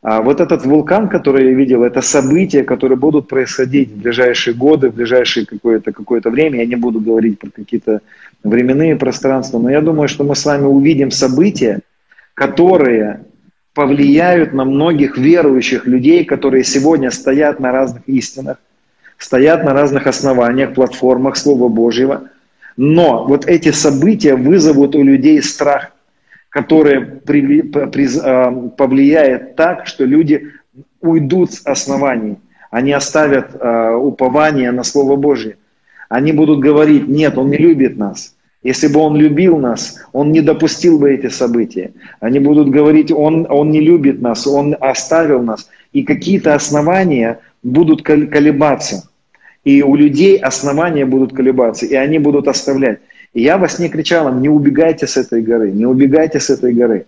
А вот этот вулкан, который я видел, это события, которые будут происходить в ближайшие годы, в ближайшее какое-то какое время. Я не буду говорить про какие-то временные пространства, но я думаю, что мы с вами увидим события, которые повлияют на многих верующих людей, которые сегодня стоят на разных истинах, стоят на разных основаниях, платформах Слова Божьего. Но вот эти события вызовут у людей страх, который при, при, а, повлияет так, что люди уйдут с оснований. Они оставят э, упование на Слово Божье. Они будут говорить, нет, Он не любит нас. Если бы он любил нас, он не допустил бы эти события. Они будут говорить, он, он не любит нас, он оставил нас. И какие-то основания будут колебаться. И у людей основания будут колебаться, и они будут оставлять. И я во сне кричал им, не убегайте с этой горы, не убегайте с этой горы.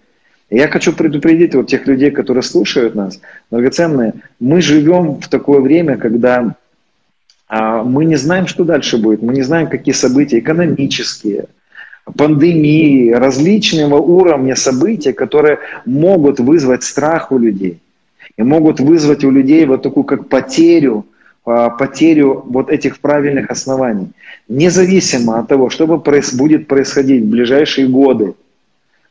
И я хочу предупредить вот тех людей, которые слушают нас, драгоценные, мы живем в такое время, когда а, мы не знаем, что дальше будет, мы не знаем, какие события экономические, пандемии, различного уровня события, которые могут вызвать страх у людей и могут вызвать у людей вот такую как потерю, потерю вот этих правильных оснований. Независимо от того, что будет происходить в ближайшие годы,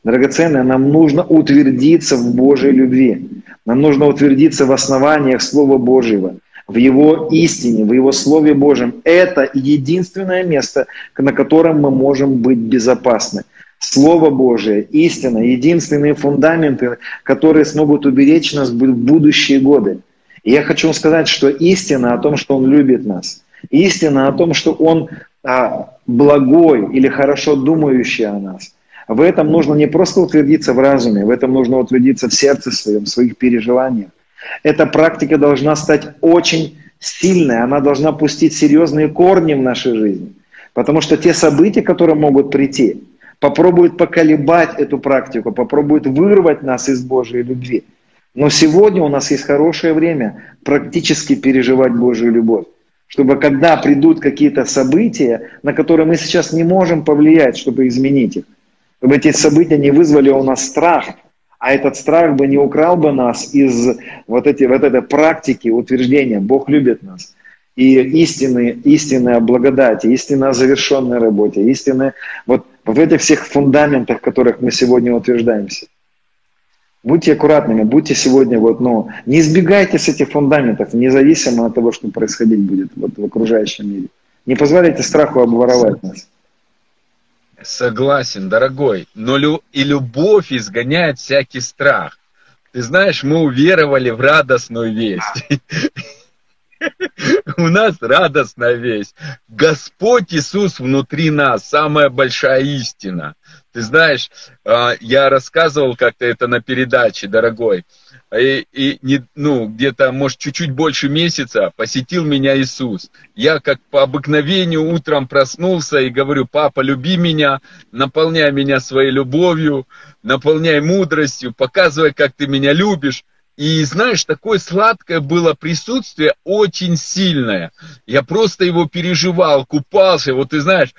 драгоценное, нам нужно утвердиться в Божьей любви. Нам нужно утвердиться в основаниях Слова Божьего, в Его истине, в Его Слове Божьем. Это единственное место, на котором мы можем быть безопасны. Слово Божие, истина, единственные фундаменты, которые смогут уберечь нас в будущие годы. И я хочу сказать, что истина о том, что Он любит нас, истина о том, что Он а, благой или хорошо думающий о нас, в этом нужно не просто утвердиться в разуме, в этом нужно утвердиться в сердце своем, в своих переживаниях. Эта практика должна стать очень сильной, она должна пустить серьезные корни в нашей жизни. Потому что те события, которые могут прийти, попробуют поколебать эту практику, попробуют вырвать нас из Божьей любви. Но сегодня у нас есть хорошее время практически переживать Божью любовь. Чтобы когда придут какие-то события, на которые мы сейчас не можем повлиять, чтобы изменить их, чтобы эти события не вызвали у нас страх, а этот страх бы не украл бы нас из вот, эти, вот этой практики утверждения «Бог любит нас». И истины, истинная благодать, истинная завершенная работе, истинная вот в этих всех фундаментах, в которых мы сегодня утверждаемся. Будьте аккуратными, будьте сегодня вот, ну, не избегайте с этих фундаментов, независимо от того, что происходить будет вот, в окружающем мире. Не позволяйте страху обворовать нас. Согласен, дорогой, но лю и любовь изгоняет всякий страх. Ты знаешь, мы уверовали в радостную весть. У нас радостная весть. Господь Иисус внутри нас, самая большая истина. Ты знаешь, а, я рассказывал как-то это на передаче, дорогой, и, и не, ну, где-то, может, чуть-чуть больше месяца посетил меня Иисус. Я как по обыкновению утром проснулся и говорю, папа, люби меня, наполняй меня своей любовью, наполняй мудростью, показывай, как ты меня любишь. И знаешь, такое сладкое было присутствие, очень сильное. Я просто его переживал, купался. Вот ты знаешь,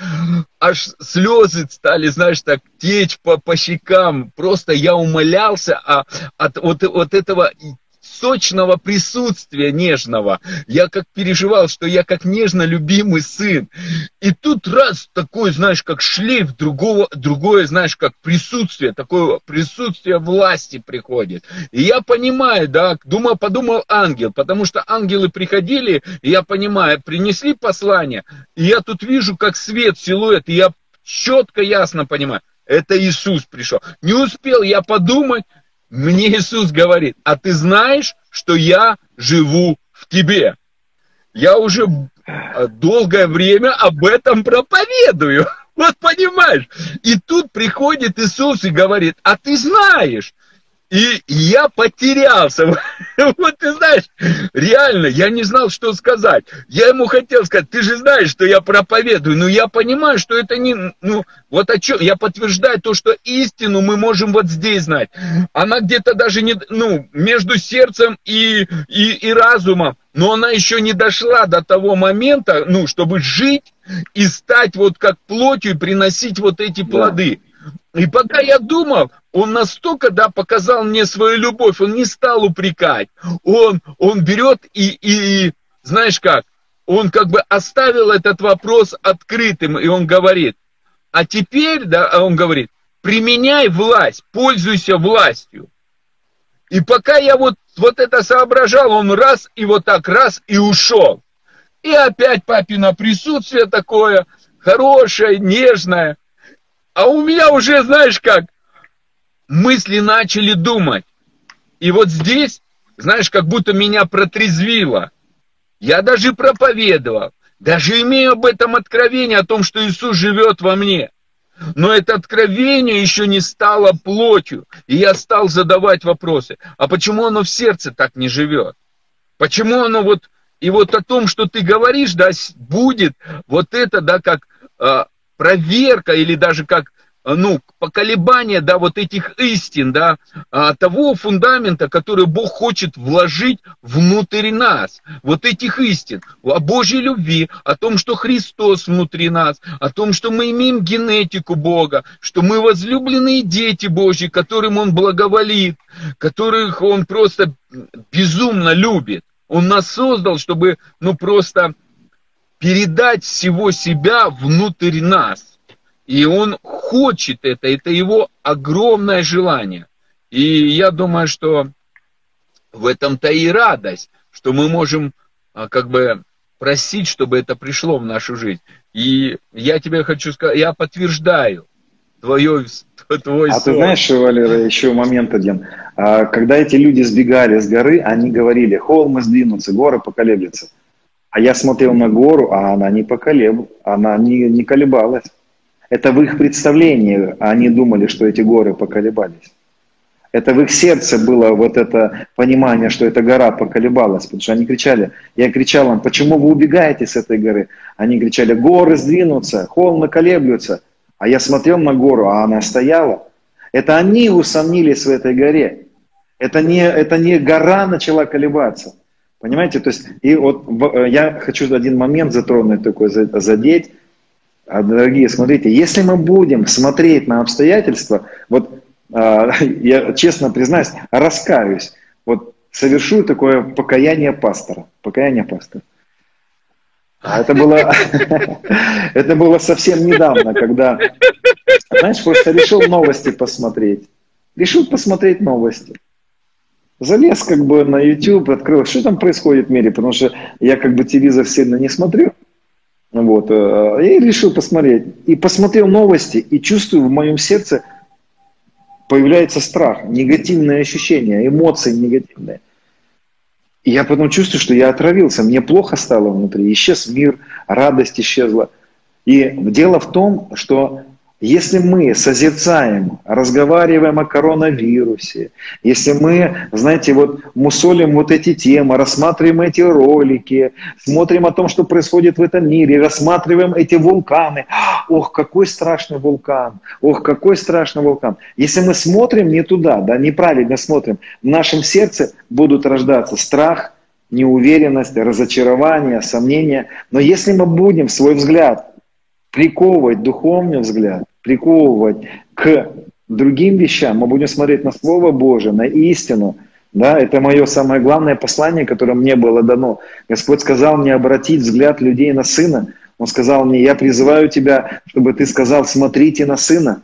аж слезы стали, знаешь, так течь по, по щекам. Просто я умолялся а, от вот, вот этого сочного присутствия нежного. Я как переживал, что я как нежно любимый сын. И тут раз такой, знаешь, как шлейф другого, другое, знаешь, как присутствие, такое присутствие власти приходит. И я понимаю, да, думал, подумал ангел, потому что ангелы приходили, и я понимаю, принесли послание, и я тут вижу, как свет, силуэт, и я четко, ясно понимаю, это Иисус пришел. Не успел я подумать, мне Иисус говорит, а ты знаешь, что я живу в тебе. Я уже долгое время об этом проповедую. Вот понимаешь? И тут приходит Иисус и говорит, а ты знаешь, и я потерялся. Вот ты знаешь, реально, я не знал, что сказать. Я ему хотел сказать, ты же знаешь, что я проповедую, но я понимаю, что это не, ну, вот о чем, я подтверждаю то, что истину мы можем вот здесь знать. Она где-то даже не, ну, между сердцем и, и, и разумом, но она еще не дошла до того момента, ну, чтобы жить и стать вот как плотью, приносить вот эти плоды. Да. И пока я думал, он настолько, да, показал мне свою любовь, он не стал упрекать. Он, он берет и, и, знаешь как, он как бы оставил этот вопрос открытым, и он говорит, а теперь, да, он говорит, применяй власть, пользуйся властью. И пока я вот, вот это соображал, он раз и вот так раз и ушел. И опять папина присутствие такое, хорошее, нежное. А у меня уже, знаешь как, мысли начали думать. И вот здесь, знаешь, как будто меня протрезвило. Я даже проповедовал, даже имею об этом откровение, о том, что Иисус живет во мне. Но это откровение еще не стало плотью. И я стал задавать вопросы. А почему оно в сердце так не живет? Почему оно вот... И вот о том, что ты говоришь, да, будет вот это, да, как э, проверка или даже как ну, поколебания, да, вот этих истин, да, а, того фундамента, который Бог хочет вложить внутрь нас, вот этих истин, о Божьей любви, о том, что Христос внутри нас, о том, что мы имеем генетику Бога, что мы возлюбленные дети Божьи, которым Он благоволит, которых Он просто безумно любит. Он нас создал, чтобы, ну, просто передать всего себя внутрь нас. И он хочет это, это его огромное желание. И я думаю, что в этом-то и радость, что мы можем а, как бы просить, чтобы это пришло в нашу жизнь. И я тебе хочу сказать, я подтверждаю твое, твой А сон. ты знаешь, Валера, еще момент один. А, когда эти люди сбегали с горы, они говорили, холмы сдвинутся, горы поколеблются. А я смотрел на гору, а она не поколеб, она не, не колебалась. Это в их представлении они думали, что эти горы поколебались. Это в их сердце было вот это понимание, что эта гора поколебалась, потому что они кричали, я кричал им, почему вы убегаете с этой горы? Они кричали, горы сдвинутся, холмы колеблются. А я смотрел на гору, а она стояла. Это они усомнились в этой горе. Это не, это не гора начала колебаться. Понимаете? То есть, и вот я хочу один момент затронуть такой, задеть. А, дорогие, смотрите, если мы будем смотреть на обстоятельства, вот а, я честно признаюсь, раскаюсь, вот совершу такое покаяние пастора, покаяние пастора. А это было, это было совсем недавно, когда, знаешь, просто решил новости посмотреть. Решил посмотреть новости. Залез как бы на YouTube, открыл, что там происходит в мире, потому что я как бы телевизор сильно не смотрю. Вот. Э, и решил посмотреть. И посмотрел новости, и чувствую в моем сердце появляется страх, негативные ощущения, эмоции негативные. И я потом чувствую, что я отравился, мне плохо стало внутри, исчез мир, радость исчезла. И дело в том, что если мы созерцаем, разговариваем о коронавирусе, если мы, знаете, вот мусолим вот эти темы, рассматриваем эти ролики, смотрим о том, что происходит в этом мире, рассматриваем эти вулканы, ох, какой страшный вулкан, ох, какой страшный вулкан. Если мы смотрим не туда, да, неправильно смотрим, в нашем сердце будут рождаться страх, неуверенность, разочарование, сомнения. Но если мы будем свой взгляд приковывать духовный взгляд, приковывать к другим вещам, мы будем смотреть на Слово Божие, на истину. Да, это мое самое главное послание, которое мне было дано. Господь сказал мне обратить взгляд людей на Сына. Он сказал мне, я призываю тебя, чтобы ты сказал, смотрите на Сына.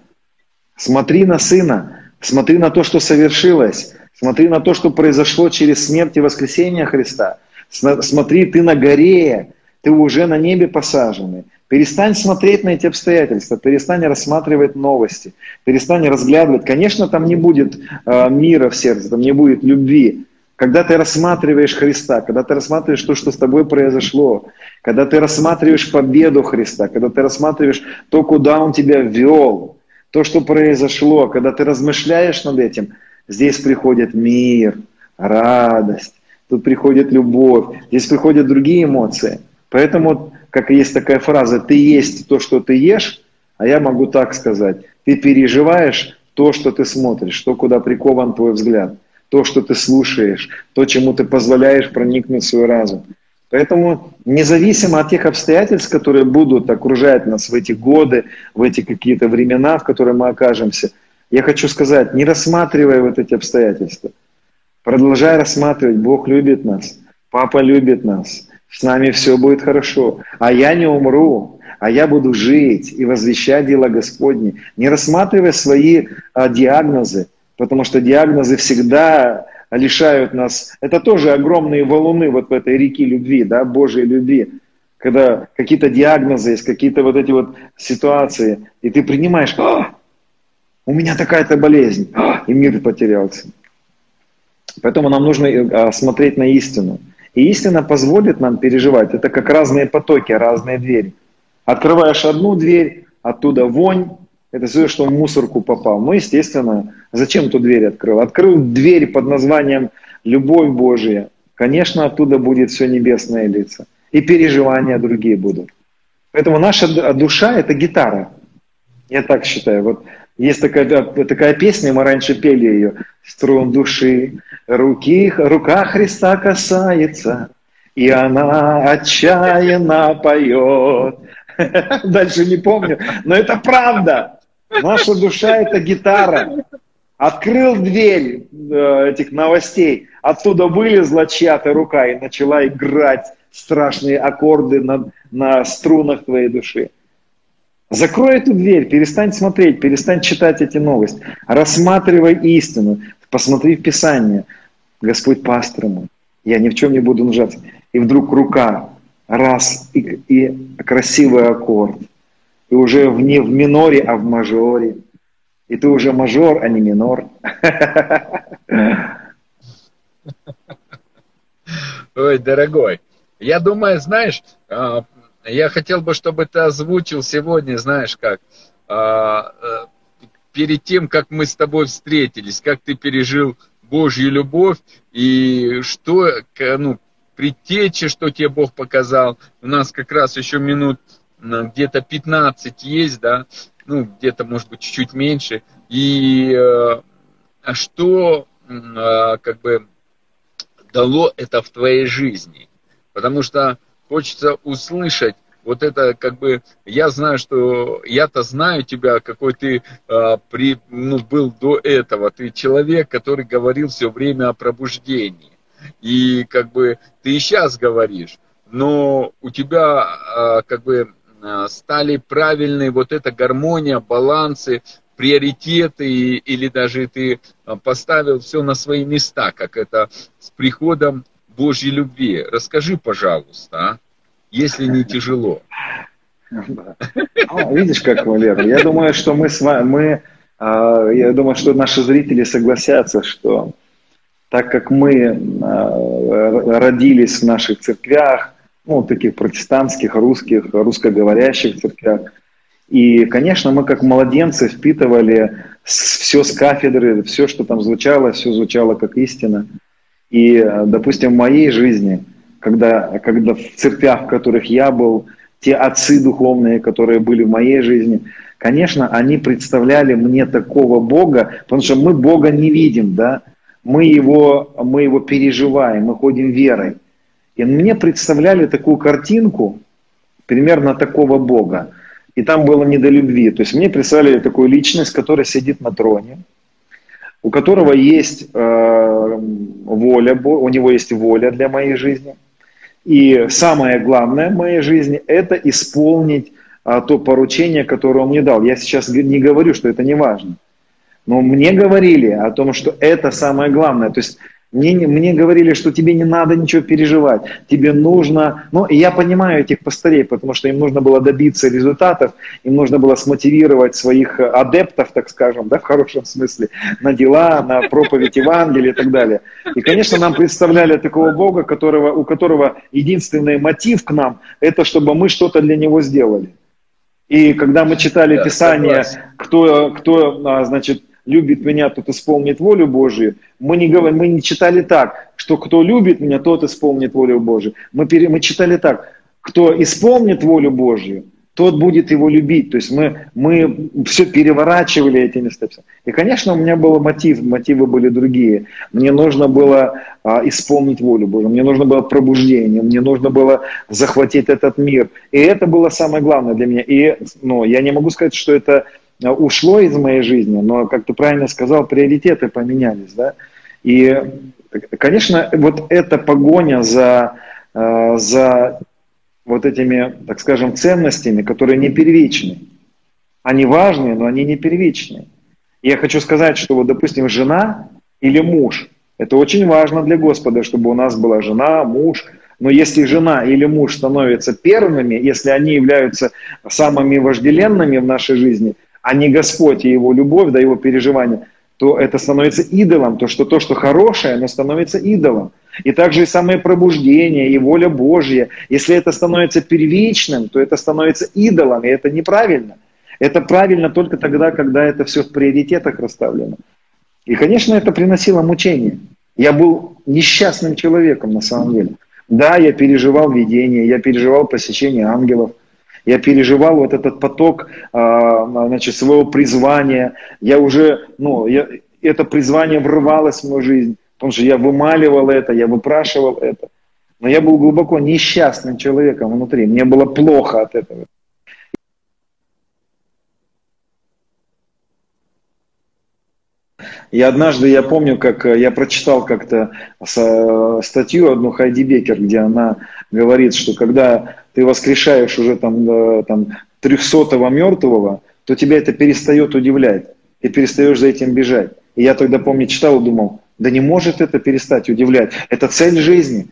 Смотри на Сына. Смотри на то, что совершилось. Смотри на то, что произошло через смерть и воскресение Христа. Смотри, ты на горе, ты уже на небе посаженный. Перестань смотреть на эти обстоятельства, перестань рассматривать новости, перестань разглядывать. Конечно, там не будет э, мира в сердце, там не будет любви. Когда ты рассматриваешь Христа, когда ты рассматриваешь то, что с тобой произошло, когда ты рассматриваешь победу Христа, когда ты рассматриваешь то, куда Он тебя вел, то, что произошло, когда ты размышляешь над этим, здесь приходит мир, радость, тут приходит любовь, здесь приходят другие эмоции. Поэтому как есть такая фраза, ты есть то, что ты ешь, а я могу так сказать, ты переживаешь то, что ты смотришь, то, куда прикован твой взгляд, то, что ты слушаешь, то, чему ты позволяешь проникнуть в свой разум. Поэтому независимо от тех обстоятельств, которые будут окружать нас в эти годы, в эти какие-то времена, в которые мы окажемся, я хочу сказать, не рассматривая вот эти обстоятельства, продолжай рассматривать, Бог любит нас, Папа любит нас, с нами все будет хорошо, а я не умру, а я буду жить и возвещать дела Господни, не рассматривая свои а, диагнозы, потому что диагнозы всегда лишают нас, это тоже огромные валуны вот в этой реке любви, да, Божьей любви, когда какие-то диагнозы есть, какие-то вот эти вот ситуации, и ты принимаешь, а, у меня такая-то болезнь, а, и мир потерялся. Поэтому нам нужно а, смотреть на истину. И истина позволит нам переживать. Это как разные потоки, разные двери. Открываешь одну дверь, оттуда вонь, это все, что в мусорку попал. Ну, естественно, зачем ту дверь открыл? Открыл дверь под названием «Любовь Божия». Конечно, оттуда будет все небесное лица. И переживания другие будут. Поэтому наша душа – это гитара. Я так считаю. Вот есть такая, такая песня, мы раньше пели ее. Струн души, руки, рука Христа касается, и она отчаянно поет. Дальше не помню, но это правда. Наша душа – это гитара. Открыл дверь э, этих новостей, оттуда вылезла чья-то рука и начала играть страшные аккорды на, на струнах твоей души. Закрой эту дверь, перестань смотреть, перестань читать эти новости. Рассматривай истину, посмотри в Писание. Господь пастор мой, я ни в чем не буду нуждаться. И вдруг рука, раз, и, и красивый аккорд. И уже в, не в миноре, а в мажоре. И ты уже мажор, а не минор. Ой, дорогой, я думаю, знаешь, а, я хотел бы, чтобы ты озвучил сегодня, знаешь как, а, э, перед тем, как мы с тобой встретились, как ты пережил Божью любовь и что, ну, предтечи, что тебе Бог показал. У нас как раз еще минут где-то 15 есть, да, ну, где-то, может быть, чуть-чуть меньше. И э, что, э, как бы, дало это в твоей жизни? Потому что хочется услышать вот это как бы, я знаю, что я-то знаю тебя, какой ты э, при, ну, был до этого. Ты человек, который говорил все время о пробуждении. И как бы ты и сейчас говоришь, но у тебя э, как бы э, стали правильные вот эта гармония, балансы, приоритеты, или даже ты поставил все на свои места, как это с приходом Божьей любви. Расскажи, пожалуйста, а? если не тяжело. Ну, видишь, как, Валера, я думаю, что мы с вами, мы, а, я думаю, что наши зрители согласятся, что так как мы а, родились в наших церквях, ну, таких протестантских, русских, русскоговорящих церквях, и, конечно, мы как младенцы впитывали все с кафедры, все, что там звучало, все звучало как истина. И, допустим, в моей жизни – когда, когда в церквях, в которых я был, те отцы духовные, которые были в моей жизни, конечно, они представляли мне такого Бога, потому что мы Бога не видим, да, мы его, мы его переживаем, мы ходим верой. И мне представляли такую картинку, примерно такого Бога. И там было не до любви. То есть мне представляли такую личность, которая сидит на троне, у которого есть э, воля, у него есть воля для моей жизни – и самое главное в моей жизни – это исполнить а, то поручение, которое он мне дал. Я сейчас не говорю, что это не важно. Но мне говорили о том, что это самое главное. То есть мне, мне говорили, что тебе не надо ничего переживать, тебе нужно... Ну, и я понимаю этих пастырей, потому что им нужно было добиться результатов, им нужно было смотивировать своих адептов, так скажем, да, в хорошем смысле, на дела, на проповедь Евангелия и так далее. И, конечно, нам представляли такого Бога, которого, у которого единственный мотив к нам – это чтобы мы что-то для Него сделали. И когда мы читали да, Писание, кто, кто, а, значит, любит меня, тот исполнит волю Божию. Мы не, говорим, мы не читали так, что кто любит меня, тот исполнит волю Божию. Мы, пере, мы читали так, кто исполнит волю Божию, тот будет его любить. То есть мы, мы все переворачивали эти места. И, конечно, у меня был мотив, мотивы были другие. Мне нужно было а, исполнить волю Божию, мне нужно было пробуждение, мне нужно было захватить этот мир. И это было самое главное для меня. И ну, я не могу сказать, что это ушло из моей жизни, но, как ты правильно сказал, приоритеты поменялись, да. И, конечно, вот эта погоня за, э, за вот этими, так скажем, ценностями, которые не первичны. Они важные, но они не первичны. Я хочу сказать, что вот, допустим, жена или муж, это очень важно для Господа, чтобы у нас была жена, муж, но если жена или муж становятся первыми, если они являются самыми вожделенными в нашей жизни – а не Господь и Его любовь, да Его переживания, то это становится идолом, то, что то, что хорошее, оно становится идолом. И также и самое пробуждение, и воля Божья. Если это становится первичным, то это становится идолом, и это неправильно. Это правильно только тогда, когда это все в приоритетах расставлено. И, конечно, это приносило мучение. Я был несчастным человеком на самом деле. Да, я переживал видение, я переживал посещение ангелов – Я переживал вот этот поток а, значит, своего призвания. Я уже, ну, я, это призвание врывалось в мою жизнь, потому что я вымаливал это, я выпрашивал это. Но я был глубоко несчастным человеком внутри. Мне было плохо от этого. И однажды я помню, как э, я прочитал как-то статью одну Хайди Бекер, где она говорит, что когда ты воскрешаешь уже там, э, там 300-го мертвого, то тебя это перестает удивлять. Ты перестаешь за этим бежать. И я тогда, помню, читал и думал, да не может это перестать удивлять. Это цель жизни.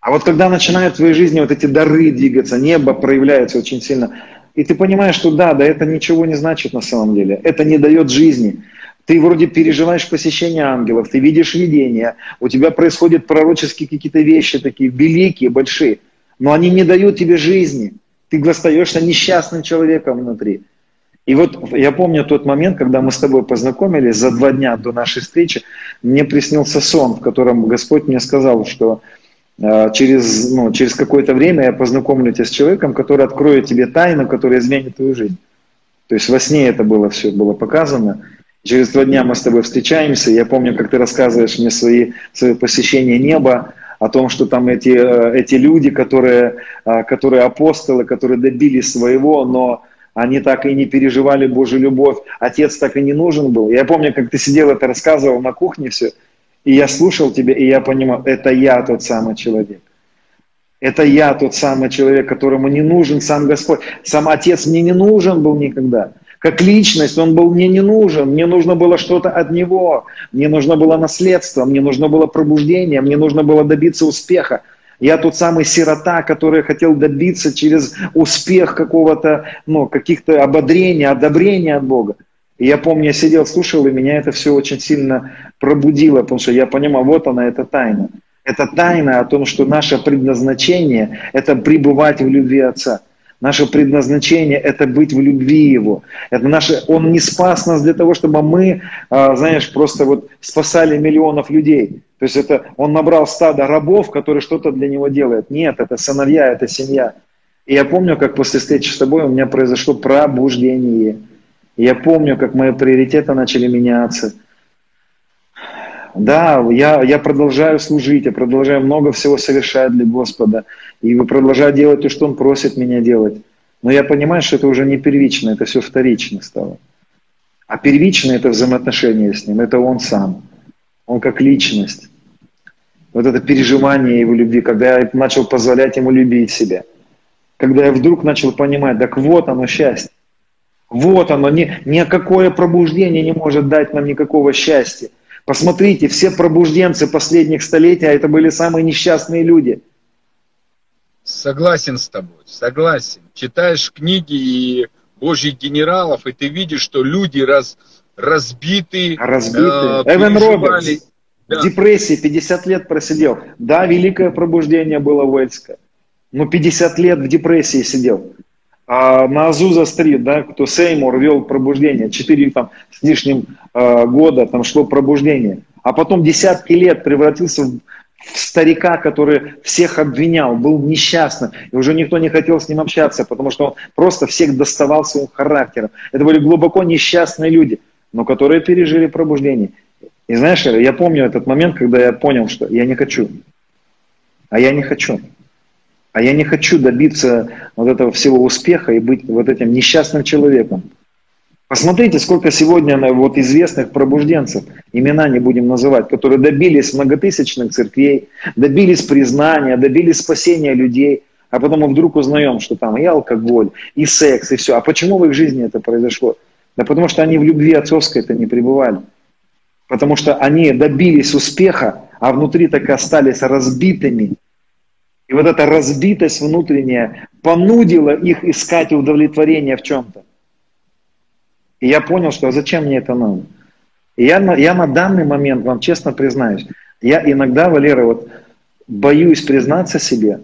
А вот когда начинают в твоей жизни вот эти дары двигаться, небо проявляется очень сильно, и ты понимаешь, что да, да, это ничего не значит на самом деле. Это не дает жизни. Ты вроде переживаешь посещение ангелов, ты видишь видения, у тебя происходят пророческие какие-то вещи такие великие, большие, но они не дают тебе жизни. Ты остаешься несчастным человеком внутри. И вот я помню тот момент, когда мы с тобой познакомились за два дня до нашей встречи, мне приснился сон, в котором Господь мне сказал, что э, через, ну, через какое-то время я познакомлю тебя с человеком, который откроет тебе тайну, которая изменит твою жизнь. То есть во сне это было все было показано. Через два дня мы с тобой встречаемся. Я помню, как ты рассказываешь мне свои, свои посещения неба, о том, что там эти, э, эти люди, которые, э, которые апостолы, которые добились своего, но они так и не переживали Божью любовь, отец так и не нужен был. Я помню, как ты сидел это рассказывал на кухне все, и я слушал тебя, и я понимал, это я тот самый человек. Это я тот самый человек, которому не нужен сам Господь. Сам Отец мне не нужен был никогда как личность, он был мне не нужен, мне нужно было что-то от него, мне нужно было наследство, мне нужно было пробуждение, мне нужно было добиться успеха. Я тот самый сирота, который хотел добиться через успех какого-то, ну, каких-то ободрения, одобрения от Бога. И я помню, я сидел, слушал, и меня это все очень сильно пробудило, потому что я понимал, вот она, эта тайна. Это тайна о том, что наше предназначение – это пребывать в любви Отца. Наше предназначение – это быть в любви Его. Это наше, он не спас нас для того, чтобы мы, а, знаешь, просто вот спасали миллионов людей. То есть это он набрал стадо рабов, которые что-то для него делают. Нет, это сыновья, это семья. И я помню, как после встречи с тобой у меня произошло пробуждение. Я помню, как мои приоритеты начали меняться – да, я, я продолжаю служить, я продолжаю много всего совершать для Господа. И продолжаю делать то, что Он просит меня делать. Но я понимаю, что это уже не первично, это все вторично стало. А первично это взаимоотношения с Ним, это Он сам. Он как личность. Вот это переживание Его любви, когда я начал позволять Ему любить себя. Когда я вдруг начал понимать, так вот оно счастье. Вот оно, ни, никакое пробуждение не может дать нам никакого счастья. Посмотрите, все пробужденцы последних столетий, а это были самые несчастные люди. Согласен с тобой, согласен. Читаешь книги и Божьих генералов, и ты видишь, что люди раз, разбиты. Разбиты. Э, Эвен Робертс да. в депрессии 50 лет просидел. Да, великое пробуждение было уэльское. Но 50 лет в депрессии сидел. А на Азуза-стрит, да, кто Сеймур вел пробуждение, 4 там, с лишним э, года там шло пробуждение, а потом десятки лет превратился в, в старика, который всех обвинял, был несчастным, и уже никто не хотел с ним общаться, потому что он просто всех доставал своим характером. Это были глубоко несчастные люди, но которые пережили пробуждение. И знаешь, я помню этот момент, когда я понял, что я не хочу. А я не хочу. А я не хочу добиться вот этого всего успеха и быть вот этим несчастным человеком. Посмотрите, сколько сегодня вот известных пробужденцев, имена не будем называть, которые добились многотысячных церквей, добились признания, добились спасения людей, а потом мы вдруг узнаем, что там и алкоголь, и секс, и все. А почему в их жизни это произошло? Да потому что они в любви отцовской это не пребывали. Потому что они добились успеха, а внутри так и остались разбитыми, и вот эта разбитость внутренняя понудила их искать удовлетворение в чем-то. И я понял, что а зачем мне это надо? И я, я на данный момент, вам честно признаюсь, я иногда, Валера, вот боюсь признаться себе,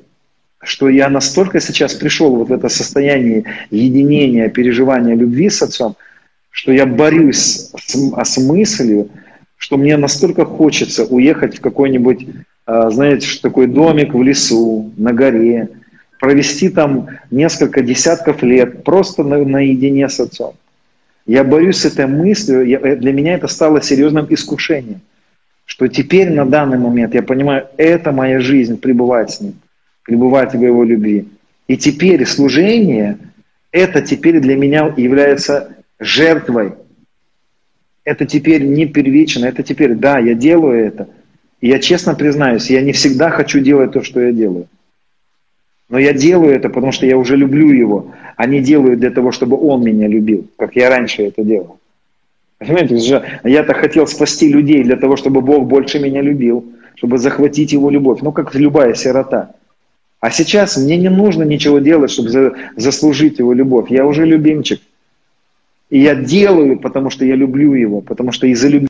что я настолько сейчас пришел вот в это состояние единения, переживания любви с отцом, что я борюсь с, с мыслью, что мне настолько хочется уехать в какой-нибудь а, знаете, что такой домик в лесу, на горе, провести там несколько десятков лет просто на, наедине с отцом. Я борюсь с этой мыслью, я, э, для меня это стало серьезным искушением, что теперь на данный момент я понимаю, это моя жизнь, пребывать с ним, пребывать в его любви. И теперь служение, это теперь для меня является жертвой. Это теперь не первично, это теперь, да, я делаю это. Я честно признаюсь, я не всегда хочу делать то, что я делаю. Но я делаю это, потому что я уже люблю его, а не делаю для того, чтобы он меня любил, как я раньше это делал. Понимаете, я-то хотел спасти людей для того, чтобы Бог больше меня любил, чтобы захватить его любовь, ну как любая сирота. А сейчас мне не нужно ничего делать, чтобы заслужить его любовь. Я уже любимчик. И я делаю, потому что я люблю его, потому что из-за любви